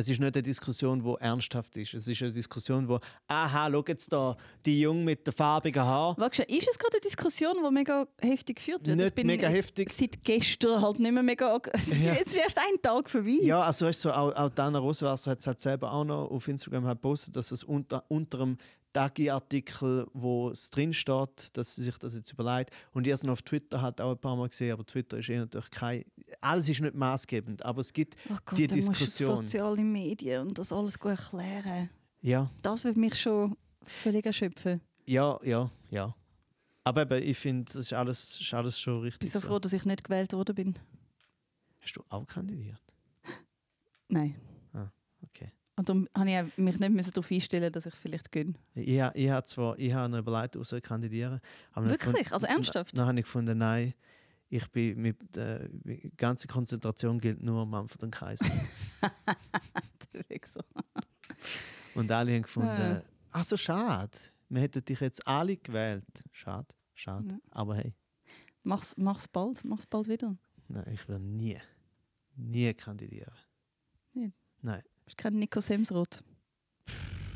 Speaker 1: Es ist nicht eine Diskussion, die ernsthaft ist. Es ist eine Diskussion, wo, aha, schau jetzt da, die Jung mit den farbigen Haaren.
Speaker 2: Wagst ist es gerade eine Diskussion, die mega heftig geführt wird?
Speaker 1: Nicht
Speaker 2: ich bin
Speaker 1: mega heftig.
Speaker 2: Seit gestern halt nicht mehr mega. (laughs) Es ist
Speaker 1: Ja.
Speaker 2: jetzt erst ein Tag vorbei.
Speaker 1: Ja, also weißt du, auch, auch Dana Rosenwasser hat es halt selber auch noch auf Instagram halt gepostet, dass es unter, unter dem Dagi-Artikel, wo es drin steht, dass sie sich das jetzt überlegt. Und ich habe es noch auf Twitter halt auch ein paar Mal gesehen, aber Twitter ist eh natürlich kein. Alles ist nicht maßgebend, aber es gibt
Speaker 2: Oh Gott,
Speaker 1: die
Speaker 2: dann musst du
Speaker 1: Diskussion.
Speaker 2: soziale Medien und das alles gut erklären.
Speaker 1: Ja,
Speaker 2: Das würde mich schon völlig erschöpfen.
Speaker 1: ja, ja, ja. Aber eben, ich finde, das ist alles, ist alles schon
Speaker 2: Ich bin
Speaker 1: richtig.
Speaker 2: So. froh, dass ich nicht gewählt worden bin.
Speaker 1: Hast du auch kandidiert?
Speaker 2: Nein. Und darum habe ich mich nicht darauf einstellen dass ich vielleicht gönne.
Speaker 1: Ich, ha- ich habe zwar ich habe noch überlegt, zu kandidieren.
Speaker 2: Wirklich?
Speaker 1: gefunden-
Speaker 2: Also ernsthaft?
Speaker 1: Dann habe ich gefunden, nein, ich bin mit äh, die ganze Konzentration gilt nur Manfred und Kaiser. (laughs)
Speaker 2: so.
Speaker 1: und alle haben gefunden,
Speaker 2: Ja.
Speaker 1: ach so schade, wir hätten dich jetzt alle gewählt. Schade, schade.
Speaker 2: Ja.
Speaker 1: Aber hey,
Speaker 2: Mach's, mach's bald, mach's bald wieder.
Speaker 1: nein, ich will nie, nie kandidieren.
Speaker 2: Nicht?
Speaker 1: Nein.
Speaker 2: Bist kein Nico Semsrott.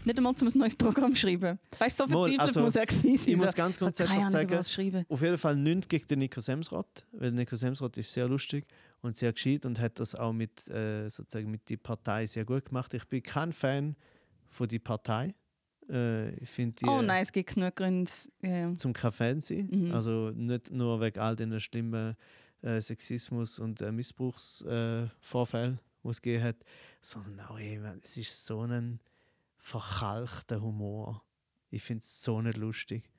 Speaker 2: Nicht einmal zum ein neues Programm schreiben. Weißt du, so verzweifelt
Speaker 1: also,
Speaker 2: muss er gewesen sein.
Speaker 1: Ich muss ganz grundsätzlich sagen. Auf jeden Fall nichts gegen den Nico Semsrott, weil Nico Semsrott ist sehr lustig und sehr gescheit und hat das auch mit, äh, sozusagen mit die Partei sehr gut gemacht. Ich bin kein Fan von die Partei. Äh, ich die
Speaker 2: Oh nein, es gibt genug Gründe. Ja,
Speaker 1: zum kein Fan sein.
Speaker 2: Mhm.
Speaker 1: Also nicht nur wegen all den schlimmen äh, Sexismus und äh, Missbrauchsvorfällen, äh, die es gegeben hat, sondern auch eben, es ist so ein verkalkter Humor. Ich finde es so nicht lustig.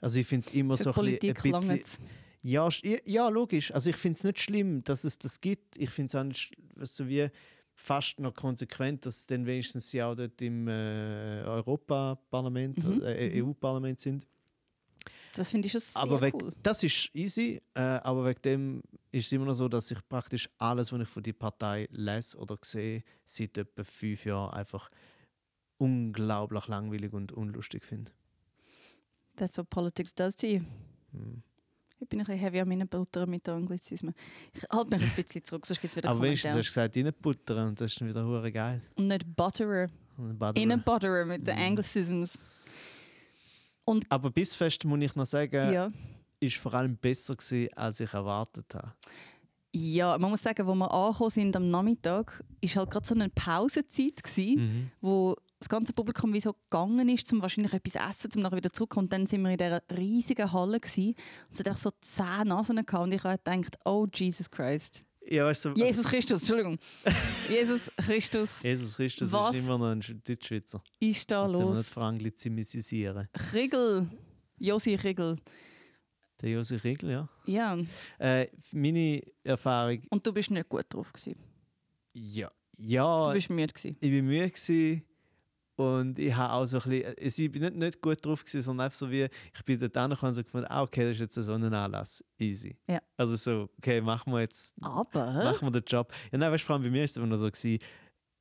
Speaker 1: Also ich finde es immer
Speaker 2: Für
Speaker 1: so ein
Speaker 2: Politik
Speaker 1: bisschen, ein bisschen ja, ja, logisch. Also ich finde es nicht schlimm, dass es das gibt. Ich finde es auch nicht, so wie fast noch konsequent, dass dann wenigstens sie auch dort im äh, Europaparlament,
Speaker 2: Mhm,
Speaker 1: oder, äh, EU-Parlament sind.
Speaker 2: Das finde ich schon sehr
Speaker 1: aber wegen,
Speaker 2: cool.
Speaker 1: das ist easy, äh, aber wegen dem ist es immer noch so, dass ich praktisch alles, was ich von der Partei lese oder sehe, seit etwa fünf Jahren einfach unglaublich langweilig und unlustig finde.
Speaker 2: That's what politics does to you.
Speaker 1: Hm.
Speaker 2: Ich bin ein bisschen heavy an meinen Butter mit den Anglizismen. Ich halte mich ein bisschen zurück, sonst gibt es wieder
Speaker 1: Aber wenigstens hast du gesagt, reinbuttern und das ist wieder hure geil.
Speaker 2: Und nicht butterer.
Speaker 1: Butterer.
Speaker 2: In a Butterer mit den
Speaker 1: Mhm.
Speaker 2: Anglicisms.
Speaker 1: Aber Bissfest, muss ich noch sagen,
Speaker 2: Ja.
Speaker 1: ist vor allem besser gewesen, als ich erwartet habe.
Speaker 2: Ja, man muss sagen, wo wir angekommen sind am Nachmittag, ist halt gerade so eine Pausenzeit gewesen,
Speaker 1: Mhm.
Speaker 2: wo das ganze Publikum wie so gegangen ist, um wahrscheinlich etwas essen, um nachher wieder zurückzukommen. Und dann sind wir in dieser riesigen Halle gewesen, und es hat einfach so zehn Nasen gehabt und ich habe gedacht, oh Jesus Christ.
Speaker 1: Ja, weißt du,
Speaker 2: Jesus Christus, Entschuldigung. (laughs) Jesus Christus,
Speaker 1: Jesus Christus
Speaker 2: Was?
Speaker 1: ist immer noch ein Sch- Deutschschweizer.
Speaker 2: ist da
Speaker 1: Das dürfen wir nicht
Speaker 2: los?
Speaker 1: veranglizimisieren.
Speaker 2: Riegel, Josi Riegel.
Speaker 1: Der Josi Riegel, ja.
Speaker 2: Ja,
Speaker 1: Äh, meine Erfahrung,
Speaker 2: und du bist nicht gut drauf. Gewesen.
Speaker 1: ja.
Speaker 2: Du
Speaker 1: Ja,
Speaker 2: bist müde. Gewesen.
Speaker 1: ich war müde gewesen und ich habe auch so ein bisschen, ich bin nicht, nicht gut drauf gewesen, sondern einfach so wie, ich bin dort angekommen und so gefunden, ah, okay, das ist jetzt ein Sonnenanlass, easy.
Speaker 2: Ja.
Speaker 1: Also so, okay, machen wir jetzt,
Speaker 2: Aber
Speaker 1: machen wir den Job. Ja, nein, weißt du, vor allem bei mir ist es immer noch so gewesen,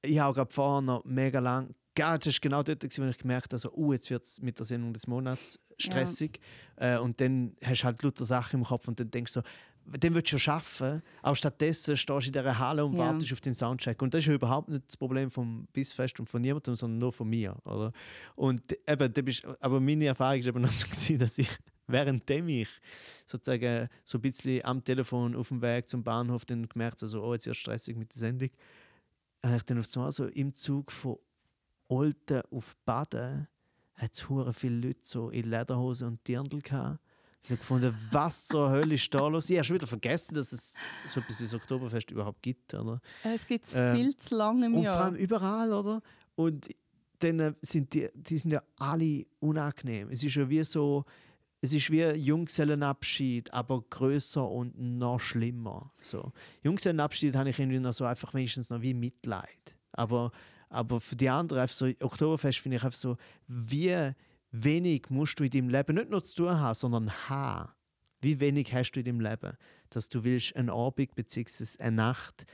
Speaker 1: ich habe gerade vorher noch mega lang, ja, das war genau dort, wo ich gemerkt habe, also, uh, jetzt wird es mit der Sendung des Monats stressig. Äh, und dann hast du halt lauter Sachen im Kopf und dann denkst du so, den willst du ja schaffen, aber stattdessen stehst du in dieser Halle und
Speaker 2: Ja.
Speaker 1: wartest auf den Soundcheck. Und das ist ja überhaupt nicht das Problem vom Bissfest und von niemandem, sondern nur von mir. Oder? Und eben, da bist, aber meine Erfahrung war eben noch so, gewesen, dass ich währenddem ich sozusagen so ein bisschen am Telefon auf dem Weg zum Bahnhof dann gemerkt habe, so, oh, jetzt wird es stressig mit der Sendung, habe ich dann auf einmal so im Zug von Olten auf Baden hat es hure viele Leute so in Lederhosen und Dirndl gehabt. Ich habe gefunden, was zur Hölle ist da los? Ich habe schon wieder vergessen, dass es so etwas wie das Oktoberfest überhaupt gibt. Oder?
Speaker 2: es gibt es
Speaker 1: Ähm,
Speaker 2: viel zu lange im
Speaker 1: Und vor
Speaker 2: Jahr.
Speaker 1: allem überall, oder? Und dann äh, sind die, die sind ja alle unangenehm. Es ist ja wie so, es ist wie Junggesellenabschied, aber größer und noch schlimmer. So. Junggesellenabschied habe ich irgendwie noch so einfach wenigstens noch wie Mitleid. Aber, aber für die anderen, einfach so, Oktoberfest finde ich einfach so, wie wenig musst du in deinem Leben nicht nur zu tun haben, sondern haben. Wie wenig hast du in deinem Leben, dass du willst einen Abend bzw. eine Nacht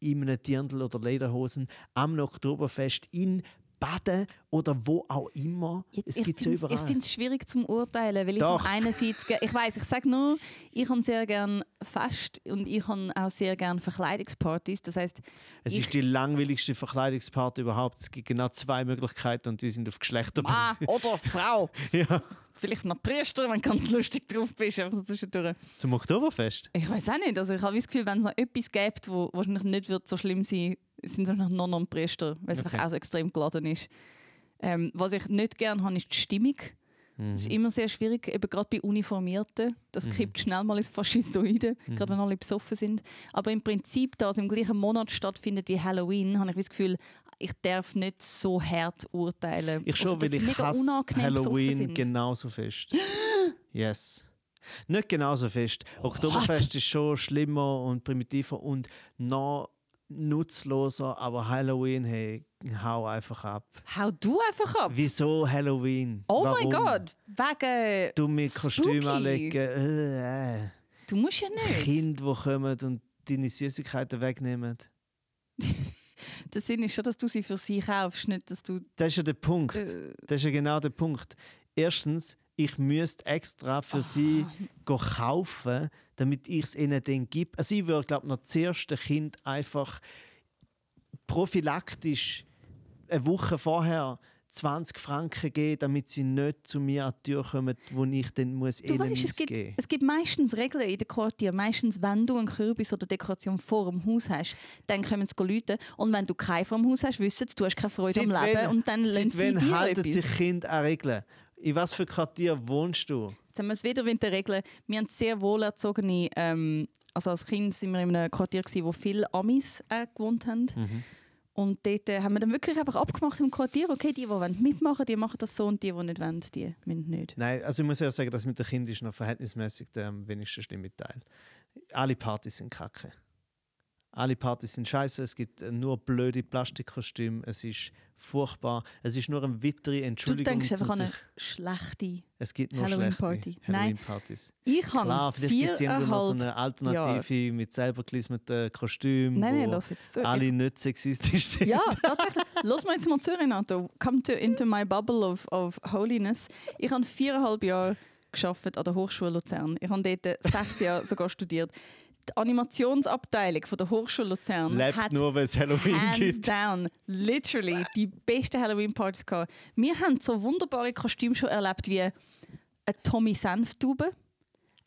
Speaker 1: in einem Dirndl oder Lederhosen am Oktoberfest in Baden oder wo auch immer.
Speaker 2: Jetzt,
Speaker 1: es
Speaker 2: ich
Speaker 1: gibt es überall.
Speaker 2: Ich finde es schwierig zum Urteilen, weil ich
Speaker 1: Doch.
Speaker 2: habe einerseits, ich weiß, ich sage nur, ich habe sehr gerne Fest und ich habe auch sehr gerne Verkleidungspartys. Das heißt,
Speaker 1: es
Speaker 2: ich-
Speaker 1: ist die langweiligste Verkleidungsparty überhaupt. Es gibt genau zwei Möglichkeiten und die sind auf Geschlechter.
Speaker 2: ah oder Frau, (laughs)
Speaker 1: ja.
Speaker 2: vielleicht noch Priester, wenn du ganz lustig drauf bist, einfach so zwischendurch.
Speaker 1: Zum Oktoberfest?
Speaker 2: Ich weiß auch nicht. Also ich habe das Gefühl, wenn es noch etwas gibt, wo wahrscheinlich nicht wird so schlimm sein, sind es wahrscheinlich Nonne und Priester, weil es
Speaker 1: Okay.
Speaker 2: einfach auch so extrem geladen ist. Ähm, was ich nicht gerne habe, ist die Stimmung. Das ist immer sehr schwierig, eben gerade bei Uniformierten. Das kippt schnell mal ins Faschistoide, gerade wenn alle besoffen sind. Aber im Prinzip, da es im gleichen Monat stattfindet wie Halloween, habe ich das Gefühl, ich darf nicht so hart urteilen.
Speaker 1: Ich schon,
Speaker 2: Also,
Speaker 1: weil ich hasse Halloween genauso fest. (gasps) yes. Nicht genauso fest. Oktoberfest ist schon schlimmer und primitiver und noch nutzloser, aber Halloween, hey, hau einfach ab.
Speaker 2: Hau du einfach ab.
Speaker 1: Wieso Halloween?
Speaker 2: Oh
Speaker 1: Warum?
Speaker 2: mein Gott, wegen.
Speaker 1: Dumme Kostüme anlegen. Äh, äh.
Speaker 2: Du musst ja nicht.
Speaker 1: Kinder, die kommen und deine Süßigkeiten wegnehmen. (laughs)
Speaker 2: Der Sinn ist schon, dass du sie für sie kaufst, nicht dass du.
Speaker 1: Das ist ja der Punkt.
Speaker 2: Äh,
Speaker 1: Das ist ja genau der Punkt. Erstens, ich müsste extra für sie go kaufen, damit ich es ihnen dann gebe. Also ich würde, glaube ich, noch das erste Kind einfach prophylaktisch eine Woche vorher 20 Franken geben, damit sie nicht zu mir an die Tür kommen, wo ich dann muss
Speaker 2: du
Speaker 1: ihnen
Speaker 2: weißt, es gibt,
Speaker 1: geben
Speaker 2: es gibt meistens Regeln in den Quartier. Meistens, wenn du einen Kürbis oder Dekoration vor dem Haus hast, dann kommen sie Leute. Und wenn du keinen vor dem Haus hast, wissen sie, du hast keine Freude am Leben. und dann lassen
Speaker 1: seit
Speaker 2: sie dir
Speaker 1: halten
Speaker 2: etwas.
Speaker 1: sich Kinder an Regeln? In was für Quartier wohnst du?
Speaker 2: Jetzt haben wir es wieder mit den Regeln. Wir haben sehr wohlerzogene, ähm, also als Kind sind wir in einem Quartier, gewesen, wo viele Amis äh, gewohnt haben.
Speaker 1: Mhm.
Speaker 2: Und dort äh, haben wir dann wirklich einfach abgemacht im Quartier, okay, die, die wollen mitmachen, die machen das so und die, die nicht wollen, die müssen nicht.
Speaker 1: Nein, also ich muss ja sagen, dass mit den Kindern ist noch verhältnismäßig der am wenigsten schlimme Teil. Alle Partys sind kacke. Alle Partys sind scheiße. Es gibt äh, nur blöde Plastikkostüme. Es ist furchtbar. Es ist nur eine weitere
Speaker 2: Du
Speaker 1: Entschuldigung.
Speaker 2: denkst einfach an eine schlechte.
Speaker 1: es gibt nur
Speaker 2: Halloween-Party.
Speaker 1: schlechte
Speaker 2: Nein.
Speaker 1: Halloween-Partys.
Speaker 2: Ich
Speaker 1: Klar,
Speaker 2: habe
Speaker 1: vielleicht gibt es irgendwo noch so eine Alternative mit selber gelismeten Kostümen,
Speaker 2: Nein, nein, lass jetzt zu.
Speaker 1: alle nicht sexistisch sind.
Speaker 2: Ja, tatsächlich. Lass mal jetzt mal zu, Renato. Come to, into my bubble of, of holiness. Ich habe viereinhalb Jahre geschafft an der Hochschule Luzern. Ich habe dort sechs Jahre sogar studiert. Die Animationsabteilung von der Hochschule Luzern
Speaker 1: Lebt
Speaker 2: hat
Speaker 1: nur, weil es Halloween
Speaker 2: hands
Speaker 1: gibt.
Speaker 2: down, literally, die besten Halloween-Partys gehabt. Wir haben so wunderbare Kostüme schon erlebt wie eine Tommy Senftube,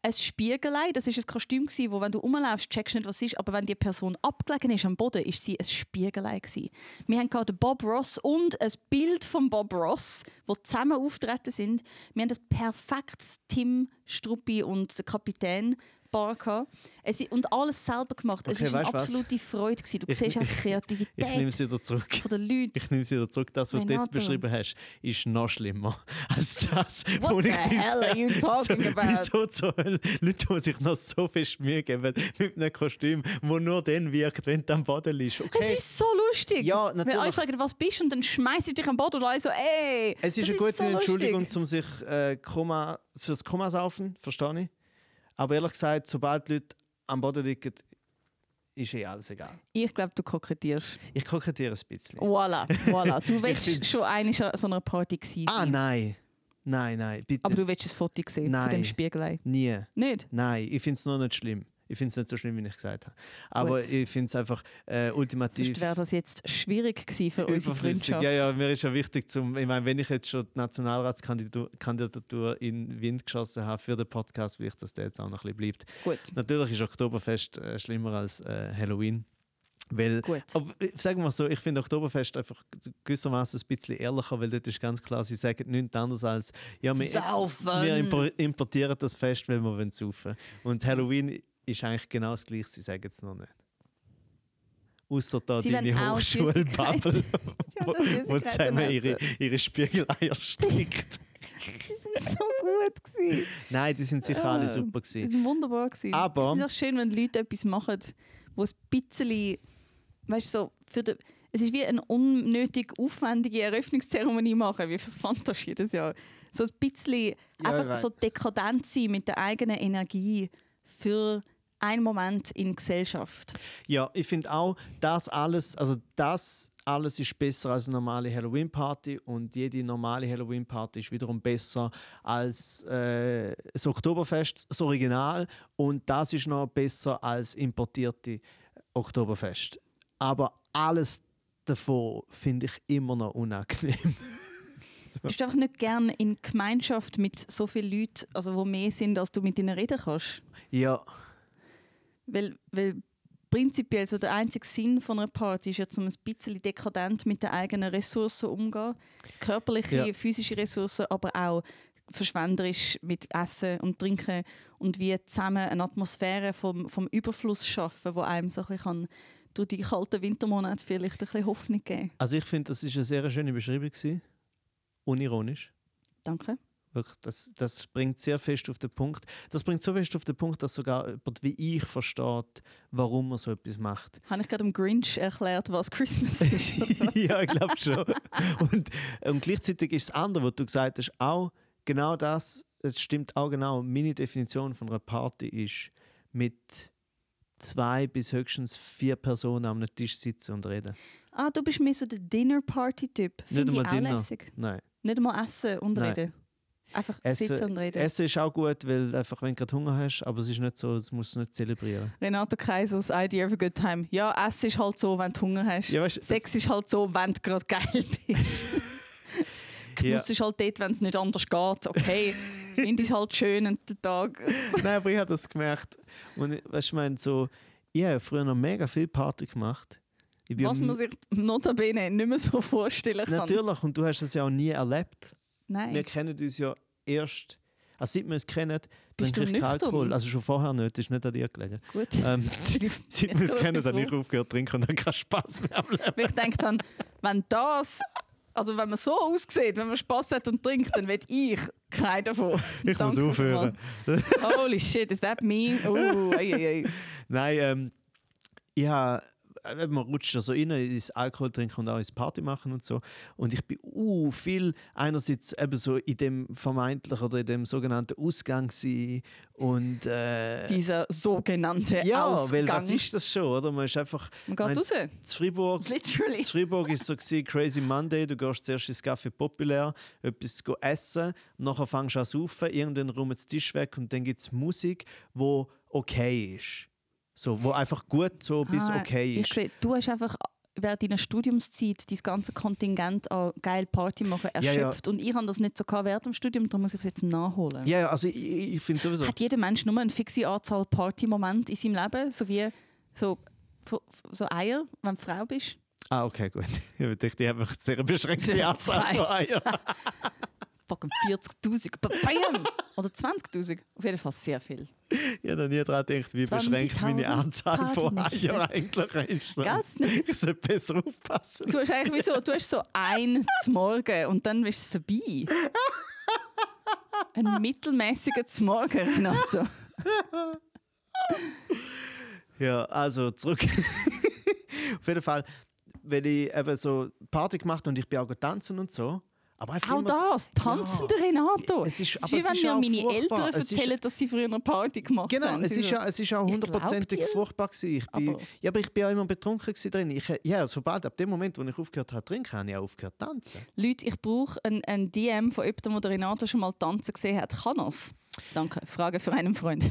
Speaker 2: ein Spiegelei. Das ist ein Kostüm gsi, wo wenn du rumlaufst, checkst du nicht, was es ist, aber wenn die Person abgelegen ist am Boden, ist sie ein Spiegelei gsi. Wir haben gerade Bob Ross und ein Bild von Bob Ross, wo zusammen auftreten sind. Wir haben das perfektes Tim Struppi und der Kapitän Bar gehabt. Es, und alles selber gemacht. es
Speaker 1: Okay,
Speaker 2: war eine
Speaker 1: du was?
Speaker 2: absolute Freude. Gewesen. Du
Speaker 1: Ich-
Speaker 2: siehst auch die (laughs)
Speaker 1: Ich nehme
Speaker 2: Kreativität
Speaker 1: es wieder zurück.
Speaker 2: von den Leuten.
Speaker 1: Ich nehme es wieder zurück. Das, was du jetzt
Speaker 2: Renato.
Speaker 1: beschrieben hast, ist noch schlimmer (laughs) als das,
Speaker 2: What the
Speaker 1: ich
Speaker 2: hell are you (laughs) talking
Speaker 1: so,
Speaker 2: about?
Speaker 1: Wieso zur Hölle Leute, die sich noch so fest Mühe geben mit einem Kostüm, wo nur dann wirkt, wenn du am Boden liegst.
Speaker 2: Es
Speaker 1: Okay.
Speaker 2: ist so lustig.
Speaker 1: Ja,
Speaker 2: Wenn
Speaker 1: natürlich.
Speaker 2: alle fragen, was bist du, und dann schmeißt ich dich am Boden und alle so, ey.
Speaker 1: Es ist
Speaker 2: das
Speaker 1: eine gute
Speaker 2: so
Speaker 1: Entschuldigung, um sich äh, Koma, fürs Koma saufen, verstehe ich. Aber ehrlich gesagt, sobald die Leute am Boden liegen, ist eh alles egal.
Speaker 2: Ich glaube, du kokettierst.
Speaker 1: Ich kokettiere ein bisschen.
Speaker 2: Voilà, voilà. Du (laughs) willst schon eine an so einer Party gewesen
Speaker 1: Ah,
Speaker 2: sein.
Speaker 1: nein. Nein, nein, bitte.
Speaker 2: Aber du willst ein Foto sehen von
Speaker 1: Nein.
Speaker 2: dem Spiegelei.
Speaker 1: Nie.
Speaker 2: Nicht?
Speaker 1: Nein, ich finde es noch nicht schlimm. Ich finde es nicht so schlimm, wie ich gesagt habe. Aber
Speaker 2: Gut.
Speaker 1: ich finde es einfach äh, ultimativ.
Speaker 2: Sonst wäre das jetzt schwierig gewesen für unsere. Freundschaft.
Speaker 1: Ja, ja, mir ist ja wichtig, zum, ich meine, wenn ich jetzt schon die Nationalratskandidatur Kandidatur in den Wind geschossen habe für den Podcast, will ich, dass der jetzt auch noch ein bisschen bleibt.
Speaker 2: Gut,
Speaker 1: Natürlich ist Oktoberfest äh, schlimmer als äh, Halloween. Weil,
Speaker 2: gut.
Speaker 1: aber, sagen wir so, ich finde Oktoberfest einfach gewissermaßen ein bisschen ehrlicher, weil dort ist ganz klar, sie sagen nichts anderes als, ja, wir, wir impor- importieren das Fest, weil wir wollen saufen. Und Halloween ist eigentlich genau das Gleiche, sie sagen es noch nicht. Außer da
Speaker 2: Sie
Speaker 1: deine Hochschulbubble, (laughs) wo,
Speaker 2: das
Speaker 1: zusammen ihre, ihre Spiegeleier strickt.
Speaker 2: Sie (laughs) sind so gut gewesen.
Speaker 1: Nein, die sind sicher alle
Speaker 2: Ah,
Speaker 1: super gewesen.
Speaker 2: sind wunderbar gewesen.
Speaker 1: Aber-
Speaker 2: Es ist auch schön, wenn Leute etwas machen, wo es ein bisschen, weißt du, so, für den, es ist wie eine unnötig aufwendige Eröffnungszeremonie machen, wie fürs Fantasch jedes Jahr. So ein bisschen
Speaker 1: Ja,
Speaker 2: einfach so dekadent sein mit der eigenen Energie für einen Moment in Gesellschaft.
Speaker 1: Ja, ich finde auch, das alles, also das alles ist besser als eine normale Halloween-Party und jede normale Halloween-Party ist wiederum besser als äh, das Oktoberfest, das Original und das ist noch besser als importierte Oktoberfest. Aber alles davon finde ich immer noch unangenehm. (laughs)
Speaker 2: Bist du einfach nicht gerne in Gemeinschaft mit so vielen Leuten, also wo mehr sind, als du mit ihnen reden kannst?
Speaker 1: ja,
Speaker 2: Weil, weil prinzipiell so der einzige Sinn von einer Party ist ja, um ein bisschen dekadent mit den eigenen Ressourcen umzugehen. Körperliche,
Speaker 1: Ja.
Speaker 2: physische Ressourcen, aber auch verschwenderisch mit Essen und Trinken und wie zusammen eine Atmosphäre vom, vom Überfluss schaffen, wo einem so ein bisschen durch die kalten Wintermonate vielleicht ein bisschen Hoffnung geben
Speaker 1: also ich finde, das ist eine sehr schöne Beschreibung gewesen. unironisch.
Speaker 2: Danke.
Speaker 1: Wirklich, das, das bringt sehr fest auf den Punkt. Das bringt so fest auf den Punkt, dass sogar jemand wie ich versteht, warum man so etwas macht.
Speaker 2: Habe ich gerade dem Grinch erklärt, was Christmas (laughs) ist?
Speaker 1: ja, ich glaube schon. Und, und gleichzeitig ist das andere, was du gesagt hast, auch genau das. Es stimmt auch genau. Meine Definition von einer Party ist mit zwei bis höchstens vier Personen am Tisch sitzen und reden.
Speaker 2: ah, du bist mehr so der Dinner-Party-Typ. Finde ich auch
Speaker 1: Dinner.
Speaker 2: lässig.
Speaker 1: Nein.
Speaker 2: Nicht einmal essen und
Speaker 1: Nein.
Speaker 2: reden. Einfach
Speaker 1: Essen,
Speaker 2: sitzen und reden.
Speaker 1: Essen ist auch gut, weil einfach, wenn du gerade Hunger hast, aber es ist nicht so, es musst du nicht zelebrieren.
Speaker 2: Renato Kaisers Idea of a Good Time. Ja, Essen ist halt so, wenn du Hunger hast.
Speaker 1: Ja, weißt,
Speaker 2: Sex ist halt so, wenn du gerade geil bist. (laughs) Genuss ist halt dort, wenn es nicht anders geht. Okay, (laughs) finde ich es halt schön an den Tag.
Speaker 1: Nein, aber ich habe das gemerkt. Und ich- weißt, ich meine, so, ich habe früher noch mega viel Party gemacht.
Speaker 2: Was man sich notabene nicht mehr so vorstellen kann.
Speaker 1: Natürlich, und du hast das ja auch nie erlebt.
Speaker 2: Nein.
Speaker 1: Wir kennen uns ja erst, also seit wir uns kennen, trinke ich? Alkohol. Also schon vorher nicht, das ist nicht an dir gelegen.
Speaker 2: Gut.
Speaker 1: Ähm, (laughs) seit wir uns kennen, habe
Speaker 2: ich
Speaker 1: aufgehört zu trinken und habe keinen Spass mehr am Leben.
Speaker 2: Weil ich denke dann, wenn das, also wenn man so aussieht, wenn man Spaß hat und trinkt, dann will ich keinen davon. (laughs)
Speaker 1: Ich muss aufhören.
Speaker 2: Holy shit, is that me? Oh, ei, ei, ei. (laughs)
Speaker 1: Nein, ähm, ich habe, man rutscht ja so rein ins Alkohol trinken und auch ins Party machen und so. Und ich bin uh, viel einerseits eben so in dem vermeintlichen oder in dem sogenannten Ausgang und äh,
Speaker 2: Dieser sogenannte
Speaker 1: ja,
Speaker 2: Ausgang.
Speaker 1: weil was ist das schon, oder? Man ist einfach
Speaker 2: Man geht
Speaker 1: Mein-
Speaker 2: raus.
Speaker 1: zu Freiburg.
Speaker 2: Literally.
Speaker 1: In Freiburg war so gewesen, Crazy Monday. Du gehst zuerst ins Café Populär, etwas go essen, nachher fängst du an zu saufen, irgendwann räumt der Tisch weg und dann gibt es Musik, die okay ist. So, wo einfach gut so bis
Speaker 2: Ah,
Speaker 1: okay ist.
Speaker 2: sehe, du hast einfach während deiner Studiumszeit dein ganze Kontingent an geil Party machen
Speaker 1: Ja, ja.
Speaker 2: erschöpft. Und ich habe das nicht so gehabt während dem Studium, darum muss ich es jetzt nachholen.
Speaker 1: Ja, ja, also ich, ich finde sowieso.
Speaker 2: Hat jeder Mensch nur eine fixe Anzahl Partymomente in seinem Leben? So wie so, so Eier, wenn du Frau bist?
Speaker 1: Ah, okay, gut. (laughs) Ich dachte, die haben einfach sehr beschränkte Anzahl von (laughs) Eiern.
Speaker 2: Fucking 40'000. Bam! Oder 20'000. Auf jeden Fall sehr viel.
Speaker 1: Ich habe noch nie daran gedacht, wie beschränkt meine
Speaker 2: 20.000
Speaker 1: Anzahl von. Eiern eigentlich ist. (laughs) So.
Speaker 2: Gell? (laughs)
Speaker 1: Ich sollte besser aufpassen.
Speaker 2: Du hast eigentlich wie so, du hast so ein zum Morgen und dann ist es vorbei. (laughs) Ein mittelmäßiger zum Morgen, Renato.
Speaker 1: Ja, also zurück. Auf jeden Fall, wenn ich eben so Party gemacht und ich bin auch tanzen und so. Aber
Speaker 2: Auch das, tanzende Renato.
Speaker 1: Es ist-
Speaker 2: Es ist wie
Speaker 1: es
Speaker 2: wenn mir meine
Speaker 1: furchtbar.
Speaker 2: Eltern
Speaker 1: Es ist-
Speaker 2: erzählen, dass sie früher eine Party gemacht
Speaker 1: Genau,
Speaker 2: haben.
Speaker 1: es
Speaker 2: Sie
Speaker 1: ist, ja, es ist auch hundertprozentig furchtbar gewesen. Ich bin,
Speaker 2: Aber-
Speaker 1: ja, aber ich bin auch immer betrunken drin. Ich, ja, sobald, ab dem Moment, wo ich aufgehört habe zu trinken, habe ich auch aufgehört zu tanzen.
Speaker 2: Leute, ich brauche ein, ein DM von jemandem, der Renato schon mal tanzen gesehen hat. Kann er's? Danke. Frage für einen Freund.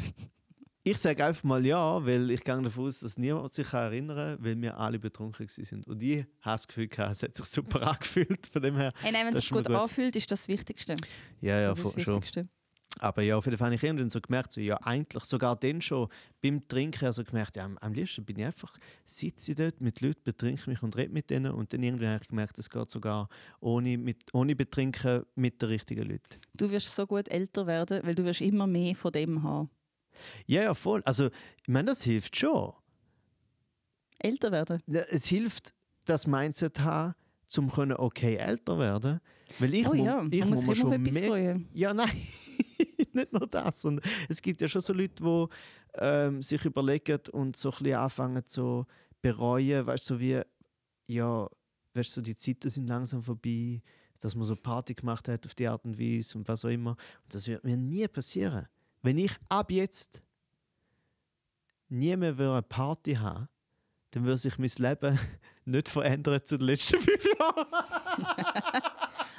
Speaker 1: Ich sage einfach mal ja, weil ich gehe davon aus, dass niemand sich erinnern kann, weil wir alle betrunken sind. Und ich habe das Gefühl, gehabt, es hat sich super (laughs) angefühlt. Von dem her,
Speaker 2: Hey, nein, wenn es sich gut,
Speaker 1: gut.
Speaker 2: anfühlt, ist das das Wichtigste.
Speaker 1: ja, ja,
Speaker 2: das das
Speaker 1: schon.
Speaker 2: Wichtigste.
Speaker 1: Aber ja, auf jeden Fall habe ich irgendwann so gemerkt, so, ja, eigentlich sogar dann schon beim Trinken also gemerkt, ja, am, am liebsten bin ich einfach, sitze ich dort mit Leuten, betrinke mich und rede mit denen. Und dann irgendwann habe ich gemerkt, es geht sogar ohne, mit, ohne Betrinken mit den richtigen Leuten.
Speaker 2: Du wirst so gut älter werden, weil du wirst immer mehr von dem haben.
Speaker 1: Ja, ja, voll. Also, ich meine, das hilft schon.
Speaker 2: Älter werden?
Speaker 1: Es hilft, das Mindset haben, zum können okay älter werden. Weil ich
Speaker 2: oh ja,
Speaker 1: ich
Speaker 2: muss auf
Speaker 1: schon
Speaker 2: etwas
Speaker 1: mehr
Speaker 2: freuen.
Speaker 1: Ja, nein, (laughs) nicht nur das. Und es gibt ja schon so Leute, die ähm, sich überlegen und so ein bisschen anfangen zu bereuen, weißt du, so wie, ja, weißt du, so die Zeiten sind langsam vorbei, dass man so Party gemacht hat auf die Art und Weise und was auch immer. Und das wird mir nie passieren. Wenn ich ab jetzt nie mehr eine Party haben dann würde sich mein Leben (laughs) nicht verändern zu den letzten fünf Jahren. (laughs)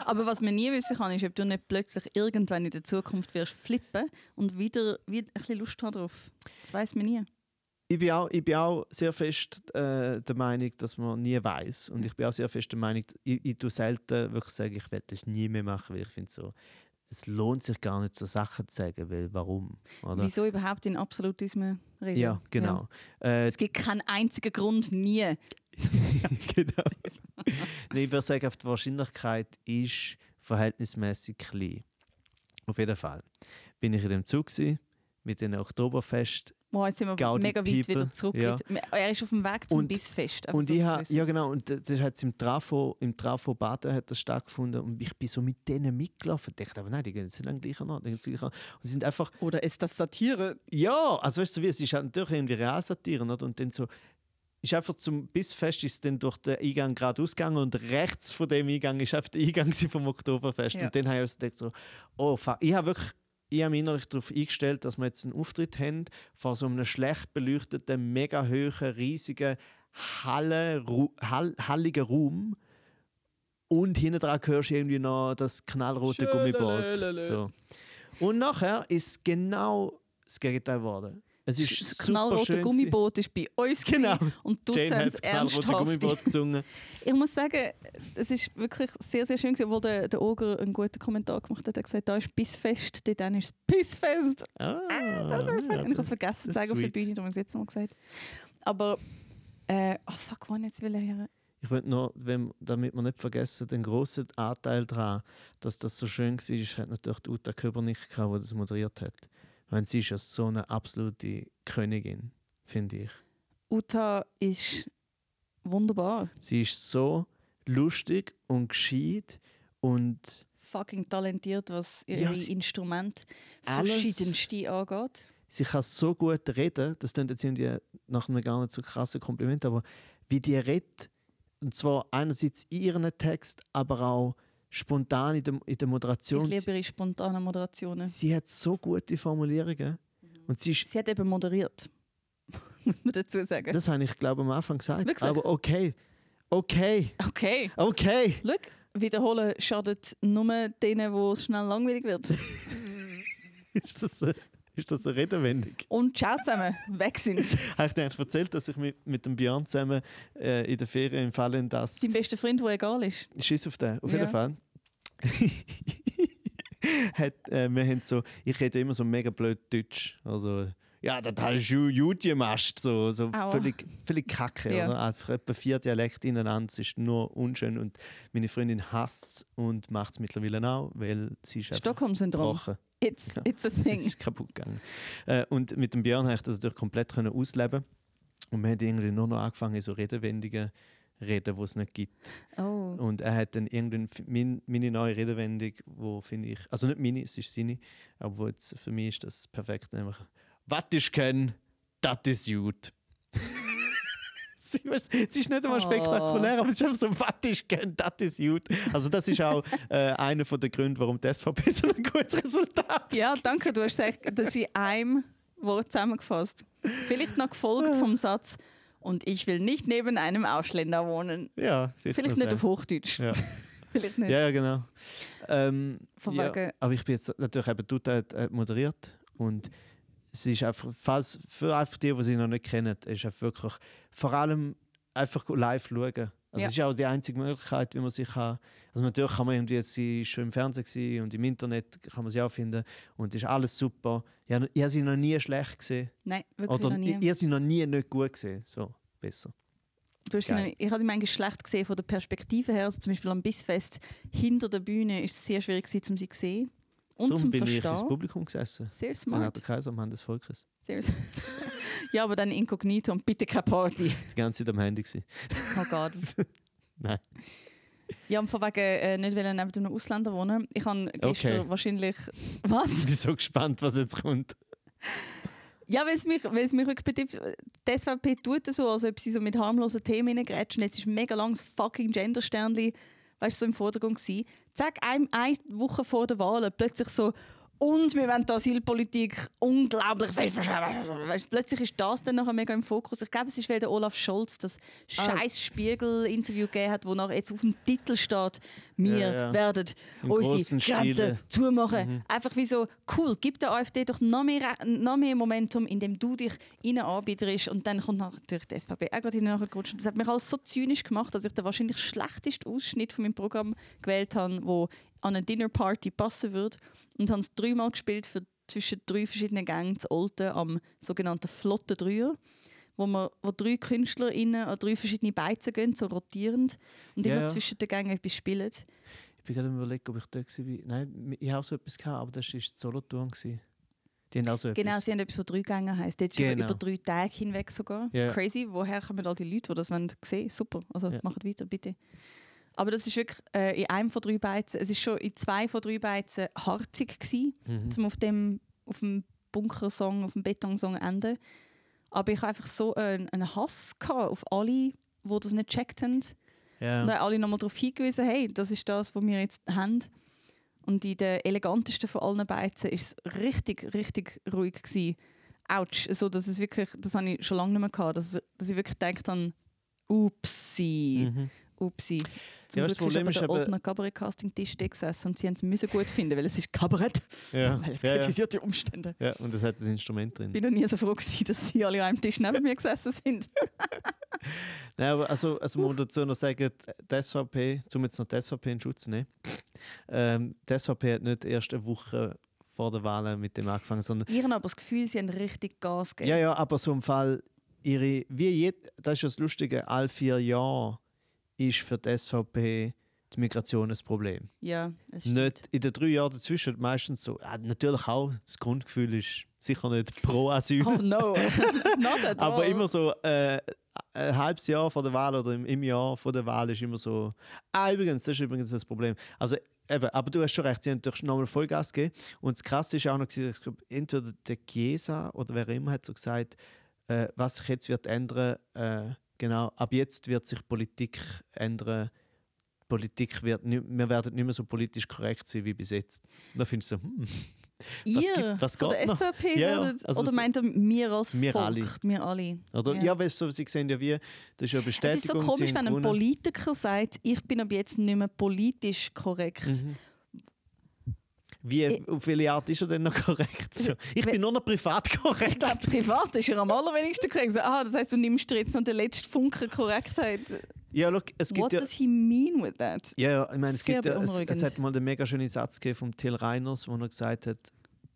Speaker 2: Aber was man nie wissen kann, ist, ob du nicht plötzlich irgendwann in der Zukunft wirst flippen und wieder, wieder ein bisschen Lust haben drauf. Das weiß man nie.
Speaker 1: ich bin auch, ich bin auch sehr fest äh, der Meinung, dass man nie weiß. Und ich bin auch sehr fest der Meinung, ich, ich tue selten wirklich sagen, ich werde das nie mehr machen, weil ich finde so, es lohnt sich gar nicht, so Sachen zu sagen, weil warum? Oder?
Speaker 2: Wieso überhaupt in Absolutismen reden?
Speaker 1: Ja, genau. Äh,
Speaker 2: Es gibt keinen einzigen Grund, nie. (laughs) (laughs)
Speaker 1: genau. Nein, ich würde sagen, die Wahrscheinlichkeit ist verhältnismäßig klein. Auf jeden Fall. Bin ich in dem Zug gewesen, mit den Oktoberfest
Speaker 2: Wow, jetzt sind wir
Speaker 1: Gaudi
Speaker 2: mega weit
Speaker 1: People,
Speaker 2: wieder zurück.
Speaker 1: ja.
Speaker 2: Er ist auf dem Weg zum
Speaker 1: Und-
Speaker 2: Bissfest.
Speaker 1: Und ich ha, ja genau, und das hat im Trafo, im Trafo Baden hat das stattgefunden und ich bin so mit denen mitgelaufen. Ich dachte, aber nein, die gehen jetzt nicht gleich an, die gleich an. Und sie sind einfach,
Speaker 2: Oder ist das Satire?
Speaker 1: ja, also weißt du wie, es ist halt natürlich irgendwie Realsatiren, oder? Und dann so, ist einfach zum Bissfest ist dann durch den Eingang gerade ausgegangen und rechts von dem Eingang ist einfach der Eingang (laughs) vom Oktoberfest.
Speaker 2: Ja.
Speaker 1: Und dann habe ich also gedacht so, oh fuck, ich habe wirklich ich habe mich innerlich darauf eingestellt, dass wir jetzt einen Auftritt haben vor so einem schlecht beleuchteten, mega hohen, riesigen, Halle, Ru, Hall, halligen Raum. Und hinten dran hörst du irgendwie noch das knallrote Gummiboot. So. Und nachher ist genau das Gegenteil geworden. Es ist
Speaker 2: Das knallrote Gummiboot ist bei uns
Speaker 1: Genau.
Speaker 2: und du hast
Speaker 1: das
Speaker 2: ernsthaft.
Speaker 1: Gummiboot (laughs) gesungen.
Speaker 2: Ich muss sagen, es ist wirklich sehr, sehr schön gewesen, obwohl der, der Oger einen guten Kommentar gemacht hat. Er hat gesagt, da ist Bissfest, dort dann ist es Bissfest.
Speaker 1: Ah,
Speaker 2: Das war
Speaker 1: ja,
Speaker 2: ich habe es vergessen zu sagen
Speaker 1: ist
Speaker 2: auf der. Bühne, darum habe ich es jetzt noch gesagt. Aber, äh, oh fuck, wann jetzt will er
Speaker 1: Ich wollte noch, wenn, damit wir nicht vergessen, den grossen Anteil daran, dass das so schön war, hat natürlich die Uta Köbernick gehabt, die das moderiert hat. Weil sie ist ja so eine absolute Königin, finde ich.
Speaker 2: Uta ist wunderbar.
Speaker 1: Sie ist so lustig und gescheit und
Speaker 2: Fucking talentiert, was ihre
Speaker 1: Ja, Alles-
Speaker 2: verschiedenste angeht.
Speaker 1: sie kann so gut reden, das klingt jetzt irgendwie nach einem gar nicht so krassen Kompliment, aber wie die redet, und zwar einerseits in ihren Text, aber auch spontan in der, in der Moderation.
Speaker 2: Ich liebe ihre spontanen Moderationen.
Speaker 1: Sie hat so gute Formulierungen. Und sie ist,
Speaker 2: Sie hat eben moderiert. (laughs) Muss man dazu sagen.
Speaker 1: das habe ich glaube am Anfang gesagt.
Speaker 2: Wirklich?
Speaker 1: Aber okay, okay,
Speaker 2: Okay.
Speaker 1: okay.
Speaker 2: Schau, wiederholen schadet nur denen, wo es schnell langweilig wird. (laughs)
Speaker 1: Ist das, äh, Ist das eine Redewendung?
Speaker 2: Und ciao zusammen, weg sind sie. (laughs)
Speaker 1: Habe ich dir eigentlich erzählt, dass ich mit, mit dem Björn zusammen äh, in der Ferien im Fall in das...
Speaker 2: Dein bester Freund, der egal ist.
Speaker 1: Schiss auf den, auf
Speaker 2: Ja.
Speaker 1: jeden Fall. (laughs) Hat, äh, wir haben so, ich rede immer so mega blöd Deutsch. Also, ja, das hast du gut gemacht. So, so
Speaker 2: Aua.
Speaker 1: völlig, völlig kacke.
Speaker 2: Ja.
Speaker 1: Oder? Einfach etwa vier Dialekte ineinander. Es ist nur unschön. Und meine Freundin hasst es und macht es mittlerweile auch, weil sie ist
Speaker 2: Stockholm-Syndrom. It's, it's a
Speaker 1: Es
Speaker 2: thing.
Speaker 1: ist kaputt gegangen. Äh, und mit dem Björn habe ich das natürlich komplett können ausleben Und wir haben irgendwie nur noch angefangen, so Redewendungen reden, die es nicht gibt.
Speaker 2: Oh.
Speaker 1: Und er hat dann irgendwann mein, meine neue Redewendung, wo finde ich, also nicht meine, es ist seine, aber wo jetzt für mich ist das perfekt, nämlich «Was ich kann, das ist gut». Es (laughs) ist nicht einmal
Speaker 2: Oh.
Speaker 1: spektakulär, aber es ist einfach so, was ich kann, das ist gut. Also das ist auch äh, einer der Gründe, warum die SVP (laughs) so ein gutes Resultat hat.
Speaker 2: Ja, danke, du hast gesagt, das ist in einem Wort zusammengefasst. Vielleicht noch gefolgt vom Satz und ich will nicht neben einem Ausländer wohnen.
Speaker 1: Ja,
Speaker 2: Vielleicht nicht
Speaker 1: sagen.
Speaker 2: auf Hochdeutsch.
Speaker 1: Ja. (laughs)
Speaker 2: Vielleicht nicht.
Speaker 1: Ja, ja, genau. Ähm, ja, aber ich bin jetzt natürlich eben äh, moderiert und es ist einfach, falls, für einfach die, die sie noch nicht kennen, ist einfach wirklich vor allem einfach live schauen. Also
Speaker 2: Ja.
Speaker 1: es ist auch die einzige Möglichkeit, wie man sich kann. Also natürlich kann man irgendwie jetzt schon im Fernsehen und im Internet kann man sie auch finden und ist alles super. Ich habe, ich habe sie noch nie schlecht gesehen
Speaker 2: Nein, wirklich
Speaker 1: oder
Speaker 2: noch nie.
Speaker 1: ich, ich habe sie noch nie nicht gut gesehen. So besser.
Speaker 2: Du hast noch, ich habe sie manchmal schlecht gesehen von der Perspektive her. Also zum Beispiel am Bissfest hinter der Bühne ist es sehr schwierig, gewesen, um sie zu sehen und
Speaker 1: Darum
Speaker 2: zum
Speaker 1: bin ich ins
Speaker 2: Verstehen.
Speaker 1: Publikum gesessen.
Speaker 2: Sehr
Speaker 1: Ich
Speaker 2: smart.
Speaker 1: der Kaiser am Hand des Volkes.
Speaker 2: Sehr (laughs) ja, aber dann inkognito und bitte keine Party. (laughs)
Speaker 1: Die ganze Zeit am Handy. Gewesen.
Speaker 2: Oh Gott. (laughs)
Speaker 1: Nein.
Speaker 2: Ja, und von wegen äh, nicht wollen neben einem Ausländer wohnen. Ich habe gestern
Speaker 1: Okay.
Speaker 2: wahrscheinlich... Was?
Speaker 1: Ich bin so gespannt, was jetzt kommt.
Speaker 2: Ja, weil es mich, weil es mich wirklich betrifft. Die SVP tut es so, als ob sie so mit harmlosen Themen reingrätschen. Jetzt ist mega langes fucking Gender-Sternli weißt, so im Vordergrund gewesen. Zack, ein, eine Woche vor der Wahl plötzlich so und wir wollen die Asylpolitik unglaublich. Weißt, plötzlich ist das dann nachher mega im Fokus. Ich glaube, es ist, weil der Olaf Scholz das
Speaker 1: Ah.
Speaker 2: scheiß Spiegel-Interview gegeben hat, wo nachher jetzt auf dem Titel steht, wir
Speaker 1: Ja, ja.
Speaker 2: werden
Speaker 1: Im
Speaker 2: unsere Grenzen zumachen. Einfach wie so, cool, gib der AfD doch noch mehr, noch mehr Momentum, indem du dich ihnen anbiederst. Und dann kommt natürlich die SVP auch gerade hinten nachgerutscht. Das hat mich alles so zynisch gemacht, dass ich den wahrscheinlich schlechtesten Ausschnitt von meinem Programm gewählt habe, wo an eine Dinnerparty passen würde. Und habe es dreimal gespielt für zwischen drei verschiedenen Gängen zu Olten am sogenannten Flotten Dreier. Wo, wir, wo drei KünstlerInnen an drei verschiedene Beizen gehen, so rotierend. Und
Speaker 1: Ja,
Speaker 2: immer
Speaker 1: ja.
Speaker 2: zwischen den Gängen etwas spielen.
Speaker 1: Ich bin gerade am überlegen, ob ich da war. Nein, ich habe so etwas gehabt, aber das war Solothurn. gewesen. Die haben auch so
Speaker 2: Genau,
Speaker 1: etwas.
Speaker 2: sie haben etwas, was drei Gänge heisst. Jetzt
Speaker 1: Genau.
Speaker 2: über drei Tage hinweg sogar.
Speaker 1: Ja.
Speaker 2: Crazy. Woher kommen all die Leute, die das wollen sehen Super. Also
Speaker 1: Ja.
Speaker 2: macht weiter, bitte. Aber das ist wirklich äh, in einem von drei Beizen, es ist schon in zwei von drei Beizen harzig gewesen,
Speaker 1: Mhm.
Speaker 2: zum auf dem, auf dem Bunkersong, auf dem Betonsong enden. Aber ich habe einfach so einen, einen Hass gehabt auf alle, die das nicht gecheckt haben.
Speaker 1: Ja.
Speaker 2: Und dann alle nochmal darauf hingewiesen, hey, das ist das, was wir jetzt haben. Und in der elegantesten von allen Beizen war es richtig, richtig ruhig. Gewesen. Autsch. So, dass es wirklich, das habe ich schon lange nicht mehr gehabt, dass, dass ich wirklich gedacht habe, upsi,
Speaker 1: Mhm.
Speaker 2: upsi. Zum
Speaker 1: Ja, das
Speaker 2: Glück
Speaker 1: Problem
Speaker 2: ist
Speaker 1: ist
Speaker 2: der Kabarett-Casting-Tisch da gesessen und sie haben es müssen gut finden, weil es ist Kabarett,
Speaker 1: Ja. (laughs)
Speaker 2: weil es
Speaker 1: Ja, ja.
Speaker 2: kritisiert die Umstände.
Speaker 1: ja, und das hat das Instrument drin.
Speaker 2: Ich bin noch nie so froh gewesen, dass sie alle an einem Tisch neben mir gesessen sind. (laughs)
Speaker 1: Nein, aber also, also man muss dazu noch sagen, die SVP, um jetzt noch die SVP in Schutz zu nehmen, ähm, die SVP hat nicht erst eine Woche vor der Wahl mit dem angefangen, sondern
Speaker 2: Ich habe aber das Gefühl, sie haben richtig Gas gegeben.
Speaker 1: ja, ja, aber so im Fall ihre, wie jed, das ist ja das Lustige, alle vier Jahre ist für die SVP die Migration ein Problem.
Speaker 2: Ja, es stimmt.
Speaker 1: Nicht in den drei Jahren dazwischen meistens so, ah, natürlich auch, das Grundgefühl ist sicher nicht pro Asyl.
Speaker 2: Oh no, (laughs) not at
Speaker 1: Aber
Speaker 2: all.
Speaker 1: immer so äh, ein halbes Jahr vor der Wahl oder im, im Jahr vor der Wahl ist immer so. Ah, übrigens, das ist übrigens das Problem. Also, eben, aber du hast schon recht, sie haben natürlich nochmal Vollgas gegeben. Und das Krasse ist auch noch, ich glaube, entweder der Chiesa oder wer immer hat so gesagt, äh, was sich jetzt wird ändern, äh, genau, ab jetzt wird sich Politik ändern. Politik wird nicht, wir werden nicht mehr so politisch korrekt sein wie bis jetzt. Da findest du so, hm,
Speaker 2: Ihr
Speaker 1: gibt- was
Speaker 2: von
Speaker 1: geht
Speaker 2: der? SVP
Speaker 1: Ja,
Speaker 2: werdet-
Speaker 1: also
Speaker 2: oder meint ihr wir als
Speaker 1: Wir
Speaker 2: Volk?
Speaker 1: alle.
Speaker 2: Wir alle.
Speaker 1: oder?
Speaker 2: Ja.
Speaker 1: Ja, weißt du, sie sehen ja wie, das ist ja eine
Speaker 2: Es ist
Speaker 1: Bestätigung.
Speaker 2: so komisch, wenn ein
Speaker 1: gewonnen.
Speaker 2: Politiker sagt, ich bin ab jetzt nicht mehr politisch korrekt.
Speaker 1: Mhm. Wie,
Speaker 2: Ich-
Speaker 1: auf welche Art ist er denn noch (laughs) korrekt? So. Ich bin nur noch privat korrekt.
Speaker 2: glaube, privat ist er am allerwenigsten korrekt. Ah, das heisst, du nimmst dir jetzt noch den letzten Funken Korrektheit.
Speaker 1: Ja, look, es gibt
Speaker 2: What
Speaker 1: ja...
Speaker 2: does he mean with that?
Speaker 1: Ja, ja, ich meine, es, gibt ja, es, es hat mal den mega schönen Satz gegeben von Till Reiners, wo er gesagt hat,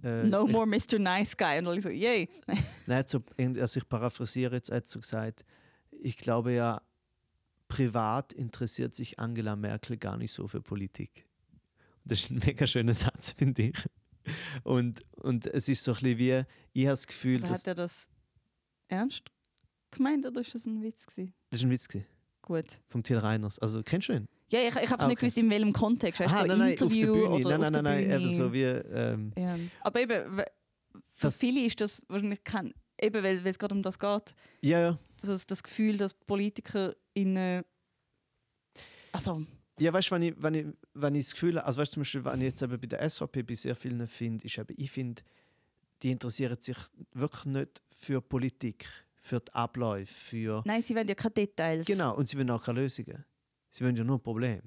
Speaker 1: äh,
Speaker 2: No
Speaker 1: ich,
Speaker 2: more Mr. Nice Guy. Und alle so, yay. (laughs)
Speaker 1: Nein, so, also ich paraphrasiere jetzt, er hat so gesagt, ich glaube ja, privat interessiert sich Angela Merkel gar nicht so für Politik. Das ist ein mega schöner (laughs) Satz, finde ich. Und, und es ist so ein bisschen wie, ich habe das Gefühl,
Speaker 2: Also
Speaker 1: dass,
Speaker 2: hat er das ernst gemeint oder ist das ein Witz gewesen?
Speaker 1: das ist ein Witz gewesen,
Speaker 2: Gut.
Speaker 1: vom Till Reiners. Also kennst du ihn?
Speaker 2: Ja, ich, ich habe
Speaker 1: Ah,
Speaker 2: nicht
Speaker 1: okay.
Speaker 2: gewusst, in welchem Kontext. Weißt,
Speaker 1: Aha,
Speaker 2: so
Speaker 1: nein, nein, auf der
Speaker 2: Interview
Speaker 1: Bühne.
Speaker 2: oder
Speaker 1: Nein, nein, nein,
Speaker 2: der
Speaker 1: nein, eben so wie, ähm,
Speaker 2: Ja. Aber eben, für
Speaker 1: Das-
Speaker 2: viele ist das wahrscheinlich kein, eben weil, weil es gerade um das geht,
Speaker 1: ja, ja.
Speaker 2: also das Gefühl, dass Politiker in also
Speaker 1: Ja, weißt du, wenn ich, wenn, ich, wenn ich das Gefühl habe, also weißt du, zum Beispiel, wenn ich jetzt eben bei der SVP bei sehr vielen finde, ist eben, ich finde, die interessieren sich wirklich nicht für Politik, für die Abläufe, für.
Speaker 2: nein, sie wollen ja keine Details.
Speaker 1: Genau, und sie wollen auch keine Lösungen. Sie wollen ja nur Probleme.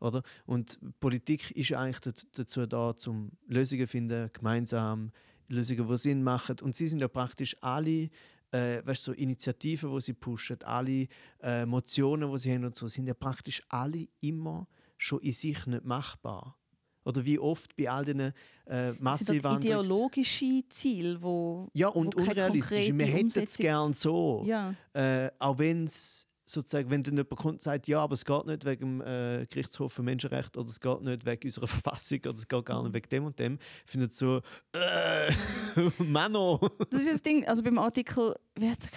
Speaker 1: Oder? Und Politik ist ja eigentlich daz- dazu da, um Lösungen zu finden, gemeinsam, Lösungen, die Sinn machen. Und sie sind ja praktisch alle, äh, weißt, so Initiativen, die sie pushen, alle äh, Motionen, die sie haben und so, sind ja praktisch alle immer schon in sich nicht machbar. Oder wie oft bei all diesen äh, Massenwanderungs...
Speaker 2: ideologische Ziele, wo
Speaker 1: Ja, und
Speaker 2: wo
Speaker 1: unrealistisch. Wir hätten es gern so.
Speaker 2: ja.
Speaker 1: Äh, auch wenn es sozusagen, wenn dann jemand kommt und sagt, ja, aber es geht nicht wegen dem äh, Gerichtshof für Menschenrechte oder es geht nicht wegen unserer (laughs) Verfassung oder es geht gar nicht wegen dem und dem, findet so, äh, (laughs) Mano.
Speaker 2: Das ist das Ding, also beim Artikel wie hat-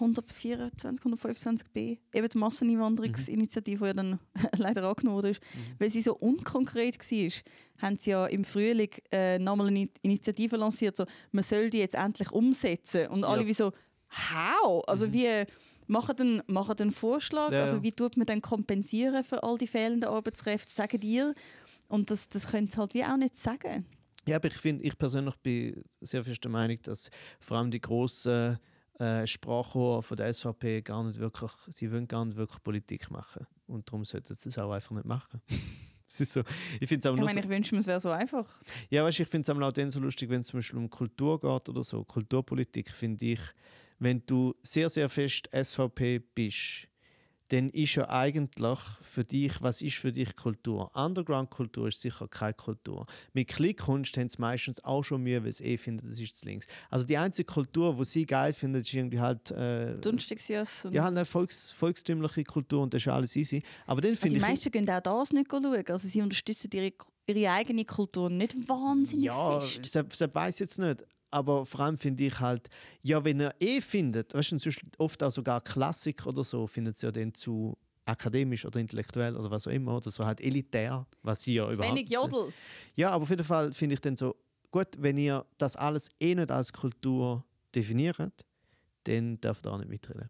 Speaker 2: 124, 125b, eben die Masseneinwanderungsinitiative, die ja dann (laughs) leider angenommen wurde, weil sie so unkonkret war, haben sie ja im Frühling äh, nochmal eine Initiative lanciert, so, man soll die jetzt endlich umsetzen. Und alle
Speaker 1: Ja.
Speaker 2: wie so, how? Also wie machen den, machen den Vorschlag,
Speaker 1: Ja,
Speaker 2: also wie tut man dann kompensieren für all die fehlenden Arbeitskräfte, sagen dir. Und das, das können sie halt wie auch nicht sagen.
Speaker 1: Ja, aber ich finde, ich persönlich bin sehr fest der Meinung, dass vor allem die grossen äh, Sprachrohre von der SVP gar nicht wirklich, sie wollen gar nicht wirklich Politik machen. Und darum sollten sie es auch einfach nicht machen. (laughs) es ist so, ich finde es aber
Speaker 2: Ich meine,
Speaker 1: so,
Speaker 2: ich wünsche mir, es wäre so einfach.
Speaker 1: Ja, weißt, ich finde es auch dann so lustig, wenn es zum Beispiel um Kultur geht oder so. Kulturpolitik finde ich, wenn du sehr, sehr fest SVP bist, dann ist ja eigentlich für dich, was ist für dich Kultur? Underground-Kultur ist sicher keine Kultur. Mit Klickkunst haben sie meistens auch schon Mühe, weil sie eh finden, das ist zu links. Also die einzige Kultur, die sie geil finden, ist irgendwie halt, äh,
Speaker 2: Dunstigsjöss. und-
Speaker 1: ja, eine Volks, volkstümliche Kultur und das ist alles easy. Aber dann finde
Speaker 2: die
Speaker 1: ich...
Speaker 2: meisten gehen auch das nicht schauen. Also sie unterstützen ihre, ihre eigene Kultur nicht wahnsinnig
Speaker 1: Ja,
Speaker 2: fest.
Speaker 1: selbst, selbst weiß jetzt nicht. Aber vor allem finde ich halt, ja, wenn er eh findet, weißt du, oft auch sogar Klassik oder so, findet sie ja dann zu akademisch oder intellektuell oder was auch immer, oder so halt elitär, was sie ja
Speaker 2: Zu
Speaker 1: überhaupt
Speaker 2: wenig Jodel.
Speaker 1: Ja, aber auf jeden Fall finde ich dann so, gut, wenn ihr das alles eh nicht als Kultur definiert, dann dürft ihr auch nicht mitreden.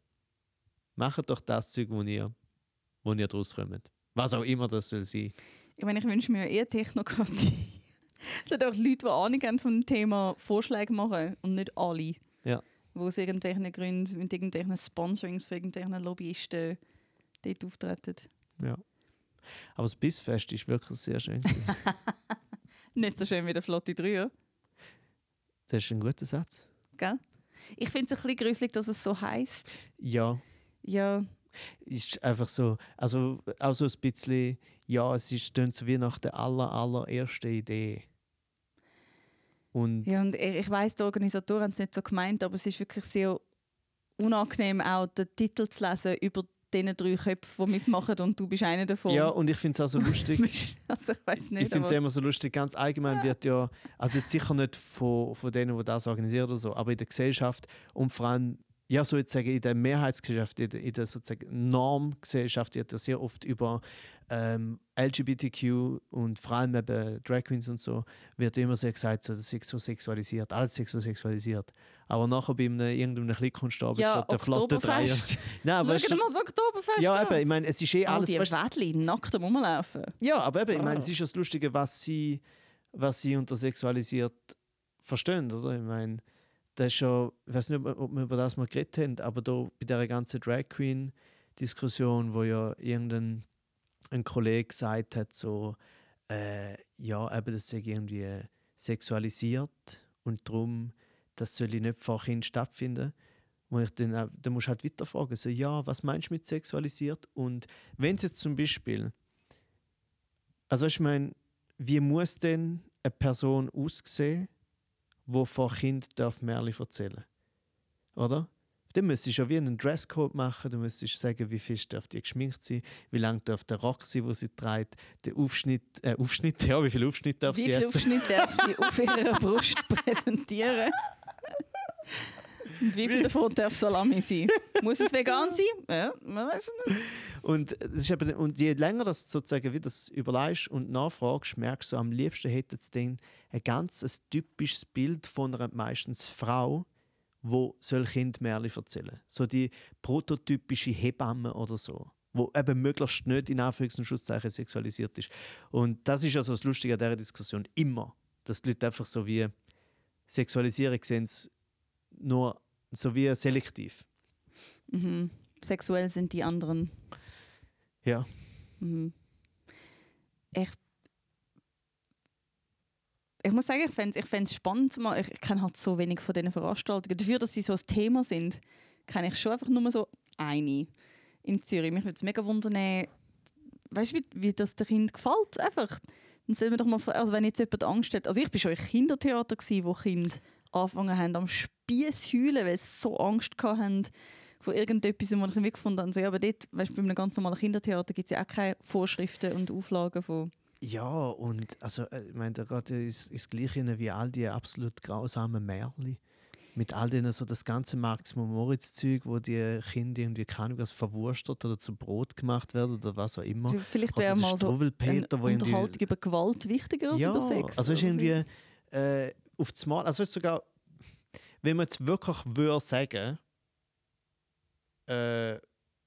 Speaker 1: Macht doch das Zeug, wo ihr, wo ihr draus kommt. Was auch immer das soll sein.
Speaker 2: Ich meine, ich wünsche mir eher Technokratie. Es hat auch Leute, die Ahnung haben vom Thema Vorschläge machen und nicht alle.
Speaker 1: Ja.
Speaker 2: Wo aus irgendwelchen Gründen, mit irgendwelchen Sponsorings für irgendwelchen Lobbyisten dort auftreten.
Speaker 1: Ja. Aber das Bissfest ist wirklich sehr schön. (laughs)
Speaker 2: Nicht so schön wie der Flotte 3, ja?
Speaker 1: das ist ein guter Satz.
Speaker 2: gell? Ich finde es ein bisschen gruselig, dass es so heisst.
Speaker 1: Ja,
Speaker 2: Ja,
Speaker 1: ist einfach so, also auch so ein bisschen, ja, es ist so wie nach der aller, allerersten Idee. Und
Speaker 2: Ja, und ich, ich weiss, die Organisatoren haben es nicht so gemeint, aber es ist wirklich sehr unangenehm, auch den Titel zu lesen über diesen drei Köpfe, die mitmachen und du bist einer davon.
Speaker 1: ja, und ich finde es auch so (laughs) lustig.
Speaker 2: also ich weiß
Speaker 1: ich finde es immer so lustig, ganz allgemein wird ja, also jetzt sicher nicht von, von denen, die das organisieren oder so, aber in der Gesellschaft und vor allem, ja, so jetzt sagen, in der Mehrheitsgesellschaft, in der, in der sozusagen Normgesellschaft wird ja sehr oft über ähm, LGBTQ und vor allem eben Drag Queens und so, wird immer sehr gesagt, so, das ist so sexualisiert, alles so sexualisiert. Aber nachher bei einem, irgendeinem Kleinkunstabend
Speaker 2: ja,
Speaker 1: der flotte Dreier. (laughs) Nein, weißt
Speaker 2: Schau dir mal das Oktoberfest
Speaker 1: ja,
Speaker 2: an.
Speaker 1: eben, ich meine, es ist eh
Speaker 2: All
Speaker 1: alles,
Speaker 2: die
Speaker 1: weißt du,
Speaker 2: Wädli nackt Rumlaufen.
Speaker 1: ja, aber eben, ich meine, es ist ja das Lustige, was sie, was sie unter sexualisiert verstehen, oder? Ich meine, das ist schon, ich weiß nicht, ob wir über das mal geredet haben, aber da bei der ganzen Drag Queen-Diskussion, wo ja irgendein ein Kollege gesagt hat, so, äh, ja, eben, das sei irgendwie sexualisiert und darum, das soll nicht vor Kind stattfinden. Und ich dann, dann musst du halt weiter fragen, so, ja, was meinst du mit sexualisiert? Und wenn es jetzt zum Beispiel, also ich meine, wie muss denn eine Person aussehen, die vor Kind darf Märchen erzählen Oder? Dann müsstest du ja wie einen Dresscode machen, du müsstest sagen, wie viel darf die geschminkt sein, wie lang darf der Rock sein, wo sie trägt, der Aufschnitt, äh, Aufschnitt, (laughs) ja, wie viel Aufschnitt darf
Speaker 2: Wie
Speaker 1: sie
Speaker 2: viel
Speaker 1: essen?
Speaker 2: Aufschnitt darf sie auf ihrer Brust (laughs) präsentieren? Und wie viel davon darf Salami sein? Muss es vegan sein? Ja, man weiß es nicht.
Speaker 1: Und, das ist eben, und je länger das sozusagen wie das überlegst und nachfragst, merkst du, am liebsten hätte es dann ein ganz ein typisches Bild von einer meistens Frau, wo soll Kindmärchen erzählen. So die prototypische Hebamme oder so, wo eben möglichst nicht in Anführungs- und sexualisiert ist. Und das ist also das Lustige an dieser Diskussion immer, dass die Leute einfach so wie Sexualisierung sehen, nur so wie selektiv.
Speaker 2: Mhm. Sexuell sind die anderen.
Speaker 1: Ja.
Speaker 2: Mhm. Ich, ich muss sagen, ich fände es ich fänd's spannend. Mal. Ich, kenne halt so wenig von diesen Veranstaltungen. Dafür, dass sie so ein Thema sind, kenne ich schon einfach nur so eine in Zürich. Mich würde es mega wundern, weißt du, wie, wie das den Kind gefällt. Einfach. Dann soll man doch mal, also wenn jetzt jemand Angst hat, also ich war schon im Kindertheater, gewesen, wo Kinder angefangen haben am Spieß heulen, weil sie so Angst hatten von irgendetwas, wo ich dann wirklich gefunden habe, so, ja, aber dort, weißt, bei einem ganz normalen Kindertheater gibt es ja auch keine Vorschriften und Auflagen von...
Speaker 1: Ja, und also, äh, ich meine, da geht ins, ins Gleiche wie all die absolut grausamen Märchen. Mit all denen so das ganze Marx Moritz Zeug, wo die Kinder irgendwie keine was verwurstet oder zu Brot gemacht werden oder was auch immer.
Speaker 2: Vielleicht
Speaker 1: Oder
Speaker 2: wäre mal so eine Unterhaltung über Gewalt wichtiger als
Speaker 1: ja,
Speaker 2: über Sex.
Speaker 1: also ist irgendwie äh, auf das Mal, also sogar, wenn man jetzt wirklich würde sagen, äh,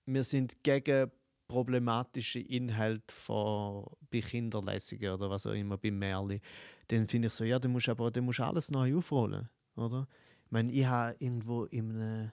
Speaker 1: wir sind gegen problematische Inhalte von, bei Kinderlesungen oder was auch immer, bei Märchen, dann finde ich so, ja, dann musst du aber dann musst alles neu aufrollen, oder? Ich meine, ich habe irgendwo in einem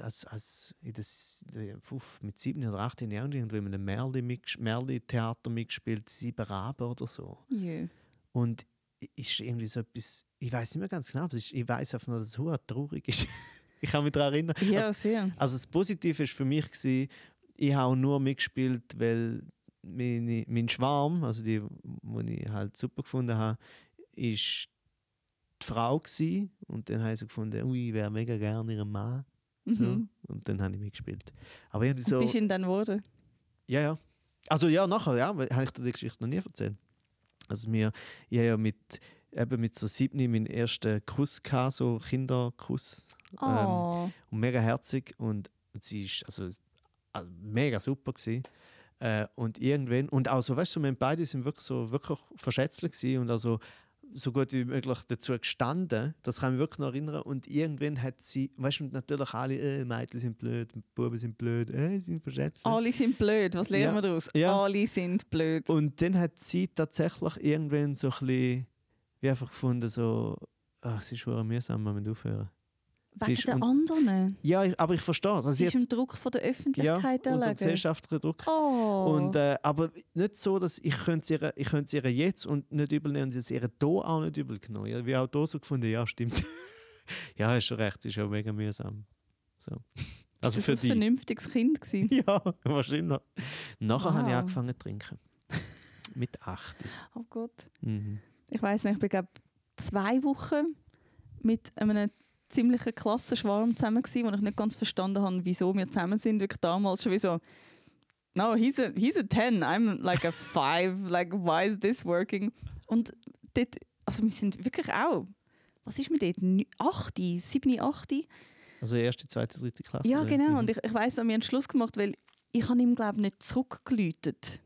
Speaker 1: als, als in das, uff, mit 7 oder 18 Jahren irgendwo in einem Märchen-Theater mitgespielt, Sieben Raben oder so.
Speaker 2: Jö.
Speaker 1: Und ist irgendwie so etwas, ich weiß nicht mehr ganz genau, aber ich weiß einfach nur, dass es hure traurig ist. (laughs) ich kann mich daran erinnern.
Speaker 2: Ja,
Speaker 1: Also,
Speaker 2: sehr.
Speaker 1: also das Positive ist für mich, gewesen, ich habe nur mitgespielt, weil meine, mein Schwarm, also die, die ich halt super gefunden habe, ist die Frau gewesen. und dann habe ich so gefunden, ui, ich wäre mega gerne ihr Mann. So.
Speaker 2: Mhm.
Speaker 1: Und dann habe ich mitgespielt. Aber irgendwie so,
Speaker 2: Und bist du ihn dann geworden?
Speaker 1: ja, ja. Also ja, nachher, ja, habe ich dir die Geschichte noch nie erzählt. Also mir, ich habe ja mit, eben mit so sieben meinen ersten Kuss gehabt, so Kinderkuss. Ähm,
Speaker 2: Oh.
Speaker 1: und mega herzig und sie ist also, also mega super gewesen. Äh, und irgendwann und auch so weißt du wir beide sind wirklich so wirklich verschätzelt gewesen und also so gut wie möglich dazu gestanden das kann ich mich wirklich noch erinnern und irgendwann hat sie weißt du natürlich alle äh, Mädchen sind blöd Buben sind blöd äh, sie sind verschätzelt
Speaker 2: Alle sind blöd. Was lernen
Speaker 1: Ja.
Speaker 2: wir daraus?
Speaker 1: Ja.
Speaker 2: Alle sind blöd.
Speaker 1: und dann hat sie tatsächlich irgendwann so ein bisschen wie einfach gefunden so ah, es ist schon mühsam wir müssen aufhören
Speaker 2: Wegen
Speaker 1: ist-
Speaker 2: den
Speaker 1: und-
Speaker 2: anderen.
Speaker 1: ja aber ich verstehe es also
Speaker 2: Sie ist
Speaker 1: jetzt
Speaker 2: im Druck von der
Speaker 1: ja,
Speaker 2: Öffentlichkeit
Speaker 1: dem
Speaker 2: erlegen.
Speaker 1: gesellschaftlichen Druck
Speaker 2: Oh.
Speaker 1: Und, äh, aber nicht so, dass ich könnte es ihr, ich könnte ihr jetzt und nicht übel nehmen und es ihr hier auch nicht übel genommen. Ich habe auch hier so gefunden, ja, stimmt. (laughs) ja, hast schon recht, es ist auch mega mühsam. So. Also
Speaker 2: das
Speaker 1: für
Speaker 2: war ein vernünftiges Kind. Gewesen. (laughs)
Speaker 1: Ja, wahrscheinlich. Nachher habe ich
Speaker 2: Wow.
Speaker 1: angefangen zu trinken. (laughs) Mit acht.
Speaker 2: Oh Gott.
Speaker 1: Mhm.
Speaker 2: Ich weiß nicht, ich bin glaube zwei Wochen mit einem ziemlichen Klassenschwarm zusammen gewesen, wo ich nicht ganz verstanden habe, wieso wir zusammen sind. Wirklich damals schon wie so, no, he's a, he's a 10, I'm like a 5, like why is this working? Und dort, also wir sind wirklich auch, was ist mit dort, 8, 7, 8?
Speaker 1: Also erste, zweite, dritte Klasse.
Speaker 2: Ja, genau.
Speaker 1: Mhm.
Speaker 2: Und ich, ich weiss, wir haben einen Schluss gemacht, weil ich habe ihm, glaube nicht zurückgeläutet.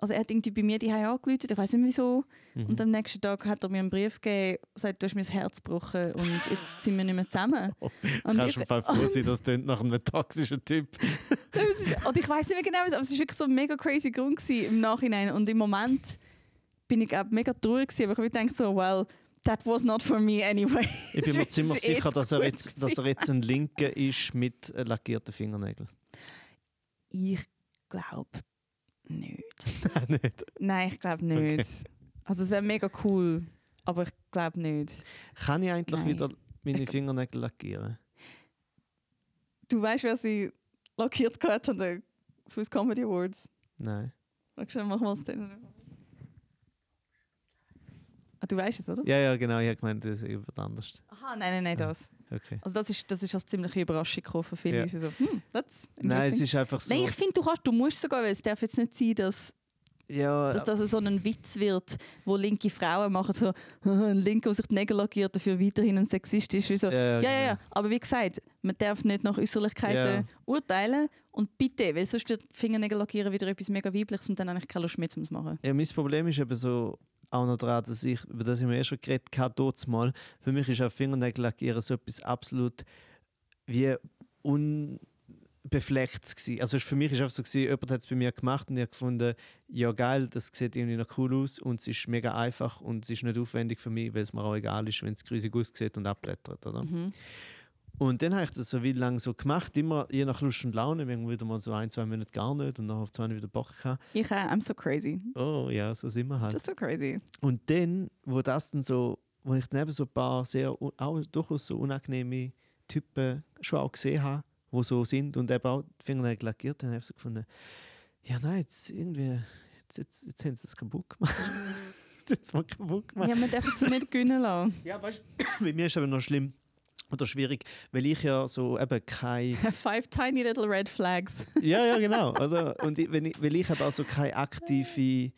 Speaker 2: Also er hat irgendwie bei mir die angeläutet, ich weiß nicht wieso.
Speaker 1: Mhm.
Speaker 2: Und am nächsten Tag hat er mir einen Brief gegeben, sagt, du hast mir das Herz gebrochen und jetzt sind wir nicht mehr zusammen. (laughs) Und
Speaker 1: Kannst
Speaker 2: ich,
Speaker 1: du Fall froh sein, dass du nach einem toxischen Typ. (laughs)
Speaker 2: Ist- und ich weiß nicht mehr genau, aber es war wirklich so ein mega crazy Grund gewesen im Nachhinein. Und im Moment bin ich glaub, mega traurig gewesen, aber ich denke so, well, that was not for me anyway. (laughs)
Speaker 1: Ich bin mir ziemlich sicher, dass er, jetzt, dass er jetzt ein Linker ist mit lackierten Fingernägeln.
Speaker 2: Ich glaube nicht. (laughs)
Speaker 1: nicht?
Speaker 2: Nein, ich glaube nicht. Also es wäre mega cool, aber ich glaube nicht.
Speaker 1: Kann ich eigentlich
Speaker 2: Nein.
Speaker 1: wieder meine Fingernägel lackieren?
Speaker 2: Du weißt, wer sie lackiert hat an den Swiss Comedy Awards?
Speaker 1: Nein.
Speaker 2: Sag schon, machen wir es dann. Ah, du weißt es, oder?
Speaker 1: Ja, ja, genau. Ich habe gemeint, das ist jemand anders.
Speaker 2: Aha, nein, nein, nein, das.
Speaker 1: Okay.
Speaker 2: Also das ist, das ist als ziemliche Überraschung gekommen für viele.
Speaker 1: Ja.
Speaker 2: Ist so, hm, that's
Speaker 1: Nein, es ist einfach so.
Speaker 2: Nein, ich finde, du kannst, du musst sogar, weil es darf jetzt nicht sein, dass,
Speaker 1: ja,
Speaker 2: dass das so ein Witz wird, wo linke Frauen machen so, (laughs) ein Linker, der sich die Nägel lackiert, dafür weiterhin ein Sexist ist. Wie So, ja, ja, ja, Aber wie gesagt, man darf nicht nach Äußerlichkeiten
Speaker 1: Ja.
Speaker 2: urteilen. Und bitte, weil sonst wird Fingernägel lackieren wieder etwas mega Weibliches und dann habe ich keine Lust mehr, zu machen.
Speaker 1: Ja, mein Problem ist eben so auch noch daran, dass ich, über das haben wir eh schon geredet, dort mal. Für mich ist auch Fingernägel lackieren so etwas absolut wie unbeflecktes gewesen. Also für mich ist einfach so gewesen, jemand hat es bei mir gemacht und ich habe gefunden, ja geil, das sieht irgendwie noch cool aus und es ist mega einfach und es ist nicht aufwendig für mich, weil es mir auch egal ist, wenn es grusig aussieht und abblättert, oder?
Speaker 2: Mhm.
Speaker 1: Und dann habe ich das so wie lange so gemacht, immer je nach Lust und Laune, irgendwie wieder mal so ein, zwei Monate gar nicht und dann auf zwei wieder Bock gehabt.
Speaker 2: Ich auch, I'm so crazy.
Speaker 1: Oh ja, so sind wir halt.
Speaker 2: Just so crazy.
Speaker 1: Und dann, wo das dann so, wo ich dann eben so ein paar sehr, auch durchaus so unangenehme Typen schon auch gesehen habe, die so sind und eben auch die Fingernägel lackiert haben, habe ich so gefunden, ja nein, jetzt irgendwie, jetzt, jetzt, jetzt haben sie es kaputt gemacht. (laughs) jetzt mal kaputt gemacht.
Speaker 2: Ja, man darf sie nicht gönnen lassen.
Speaker 1: Ja, weißt du, (coughs) bei mir ist es aber noch schlimm oder schwierig, weil ich ja so eben kein (laughs)
Speaker 2: Five tiny little red flags. (laughs)
Speaker 1: ja, ja, genau. (laughs) Oder? Und ich, wenn ich, weil ich eben auch so keine aktive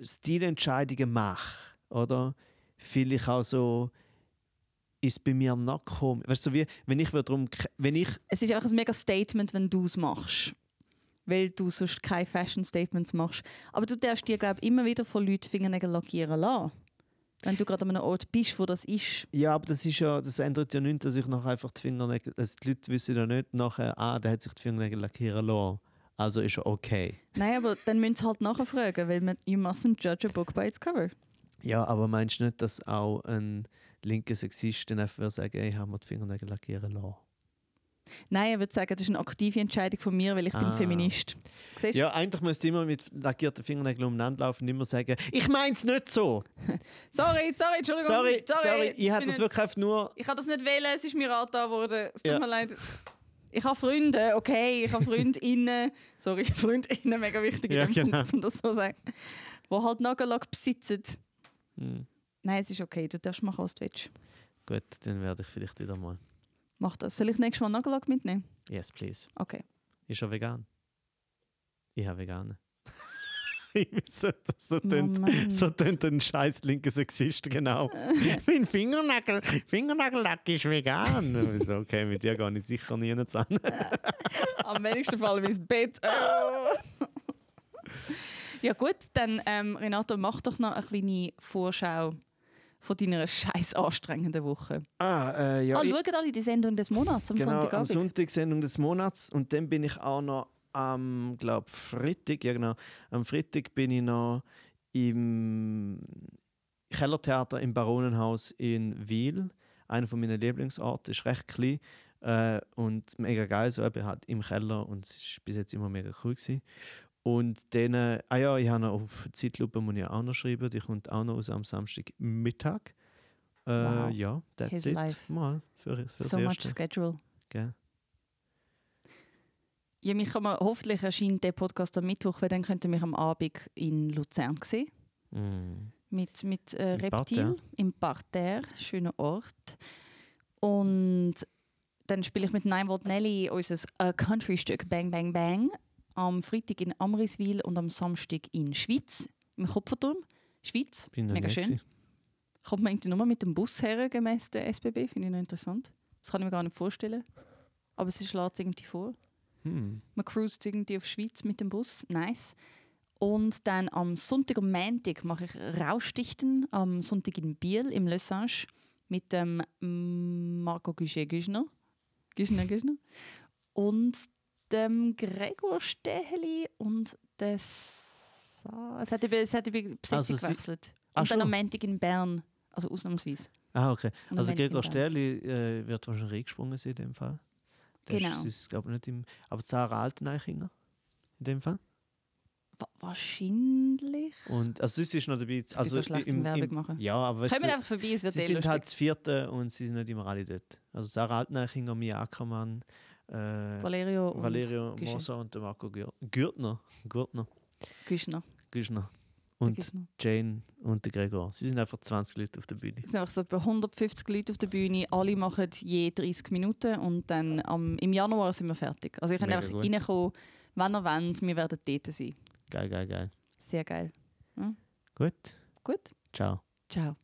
Speaker 1: Stilentscheidungen mache, oder? Fühle ich auch so, ist bei mir noch komisch. Weißt du, wie, wenn ich darum, wenn ich,
Speaker 2: Es ist einfach ein mega Statement, wenn du es machst. Weil du sonst keine Fashion Statements machst. Aber du darfst dir, glaube ich, immer wieder von Leuten Fingernägel lackieren lassen. Wenn du gerade an einem Ort bist, wo das ist.
Speaker 1: ja, aber das ist ja, das ändert ja nichts, dass ich nachher einfach die Fingernägel, also die Leute wissen ja nicht nachher, ah, der hat sich die Fingernägel lackieren lassen. Also ist er okay.
Speaker 2: Nein, aber dann müssen sie halt nachfragen, weil man, you mustn't judge a book by its cover.
Speaker 1: Ja, aber meinst du nicht, dass auch ein linker Sexist dann einfach sagen, ey, haben wir die Fingernägel lackieren lassen?
Speaker 2: Nein, ich würde sagen, das ist eine aktive Entscheidung von mir, weil ich bin
Speaker 1: Ah.
Speaker 2: Feminist. Siehst?
Speaker 1: Ja, eigentlich müsste immer mit lackierten Fingernägeln umeinander laufen und immer sagen, ich mein's nicht so. (laughs)
Speaker 2: Sorry, sorry, Entschuldigung.
Speaker 1: Sorry, sorry, ich
Speaker 2: bin
Speaker 1: habe das wirklich einfach nur.
Speaker 2: Ich habe das nicht wählen, es ist mir angetan worden. Es tut
Speaker 1: Ja.
Speaker 2: mir leid. Ich habe Freunde, okay, ich habe Freundinnen, (laughs) sorry, (laughs) Freundinnen, mega wichtig in
Speaker 1: Ja,
Speaker 2: dem
Speaker 1: genau.
Speaker 2: Punkt, um das so zu sagen, die halt Nagellack besitzen.
Speaker 1: Hm,
Speaker 2: Nein, es ist okay, du darfst machen, was du willst.
Speaker 1: gut, dann werde ich vielleicht wieder mal.
Speaker 2: Mach das. Soll ich nächstes Mal Nagellack mitnehmen?
Speaker 1: Yes, please.
Speaker 2: Okay.
Speaker 1: Ist er vegan? Ich habe vegan. (laughs) Ich bin so, so, tönt, so tönt ein scheiß linker Sexist, genau. (laughs) mein Fingernagel, Fingernagellack ist vegan. So, okay, mit dir gehe ich sicher nie zusammen. (laughs)
Speaker 2: Am wenigsten vor allem ins Bett. Oh. ja gut, dann ähm, Renato, mach doch noch eine kleine Vorschau von deiner scheiß anstrengenden Woche.
Speaker 1: Ah, äh, ja. ich-
Speaker 2: schaut alle die Sendung des Monats am
Speaker 1: genau, am
Speaker 2: Sonntagabend.
Speaker 1: Sonntag Sendung des Monats und dann bin ich auch noch am, glaube Freitag, ja genau, am Freitag bin ich noch im Kellertheater im Baronenhaus in Wiel. Einer von meinen Lieblingsorten, ist recht klein äh, und mega geil, so eben halt im Keller und es ist bis jetzt immer mega cool gewesen. Und dann, ah ja, ich habe noch auf Zeitlupe muss ich auch noch schreiben, die kommt auch noch aus am Samstagmittag. Äh,
Speaker 2: Wow.
Speaker 1: Ja, that's
Speaker 2: His
Speaker 1: it.
Speaker 2: life.
Speaker 1: Mal für, für
Speaker 2: so much schedule.
Speaker 1: Gell?
Speaker 2: Ja, mich kann man, hoffentlich erscheint der Podcast am Mittwoch, weil dann könnt ihr mich am Abend in Luzern sehen.
Speaker 1: Mm.
Speaker 2: Mit, mit äh, Reptil
Speaker 1: Parterre.
Speaker 2: im Parterre, schöner Ort. Und dann spiele ich mit Nine Volt Nelly unser äh, Country-Stück Bang Bang Bang am Freitag in Amriswil und am Samstag in Schweiz, im Kupferturm, Schweiz. Mega schön.
Speaker 1: gewesen.
Speaker 2: Kommt man irgendwie nur mit dem Bus her, gemäß der SBB, finde ich noch interessant. Das kann ich mir gar nicht vorstellen. Aber es schlägt irgendwie vor.
Speaker 1: Hm.
Speaker 2: Man cruist irgendwie auf Schweiz mit dem Bus. Nice. Und dann am Sonntag und Montag mache ich Rausstichten. Am Sonntag in Biel im Le Sage mit dem Marco Guichet-Güschner. Güschner, Güschner. Und dem Gregor Steheli und das. Es hat eben, es hat eben Besetzung
Speaker 1: Also
Speaker 2: gewechselt.
Speaker 1: Ach
Speaker 2: und dann am
Speaker 1: schon.
Speaker 2: Montag in Bern. Also ausnahmsweise.
Speaker 1: Ah, okay.
Speaker 2: Und
Speaker 1: Also Gregor Sterli äh, wird wahrscheinlich reingesprungen sein in dem Fall. Der
Speaker 2: Genau.
Speaker 1: Ist, ist, glaub, nicht im, aber Sarah Alteneichinger in dem Fall.
Speaker 2: Wa wahrscheinlich.
Speaker 1: Und, also es ist noch dabei. Also
Speaker 2: so schlecht im Werbung machen.
Speaker 1: Ja, aber weißt
Speaker 2: Kommen einfach vorbei, es wird
Speaker 1: sie
Speaker 2: eh
Speaker 1: sind
Speaker 2: lustig.
Speaker 1: halt das vierte und sie sind nicht immer alle dort. Also Sarah Altneichinger, Mia Ackermann, äh,
Speaker 2: Valerio und
Speaker 1: Valerio
Speaker 2: Güsche.
Speaker 1: Moser und der Marco Gür Gürtner. Gürtner.
Speaker 2: Güschner.
Speaker 1: Güschner. Und
Speaker 2: Güschner.
Speaker 1: Jane und der Gregor. Sie sind einfach 20 Leute auf der Bühne.
Speaker 2: Es sind einfach so etwa 150 Leute auf der Bühne. Alle machen je 30 Minuten und dann am, im Januar sind wir fertig. Also ihr könnt
Speaker 1: Mega
Speaker 2: einfach
Speaker 1: gut.
Speaker 2: reinkommen, wenn ihr wollt. Wir werden dort sein.
Speaker 1: Geil, geil, geil.
Speaker 2: Sehr geil.
Speaker 1: Gut.
Speaker 2: Gut.
Speaker 1: Ciao.
Speaker 2: Ciao.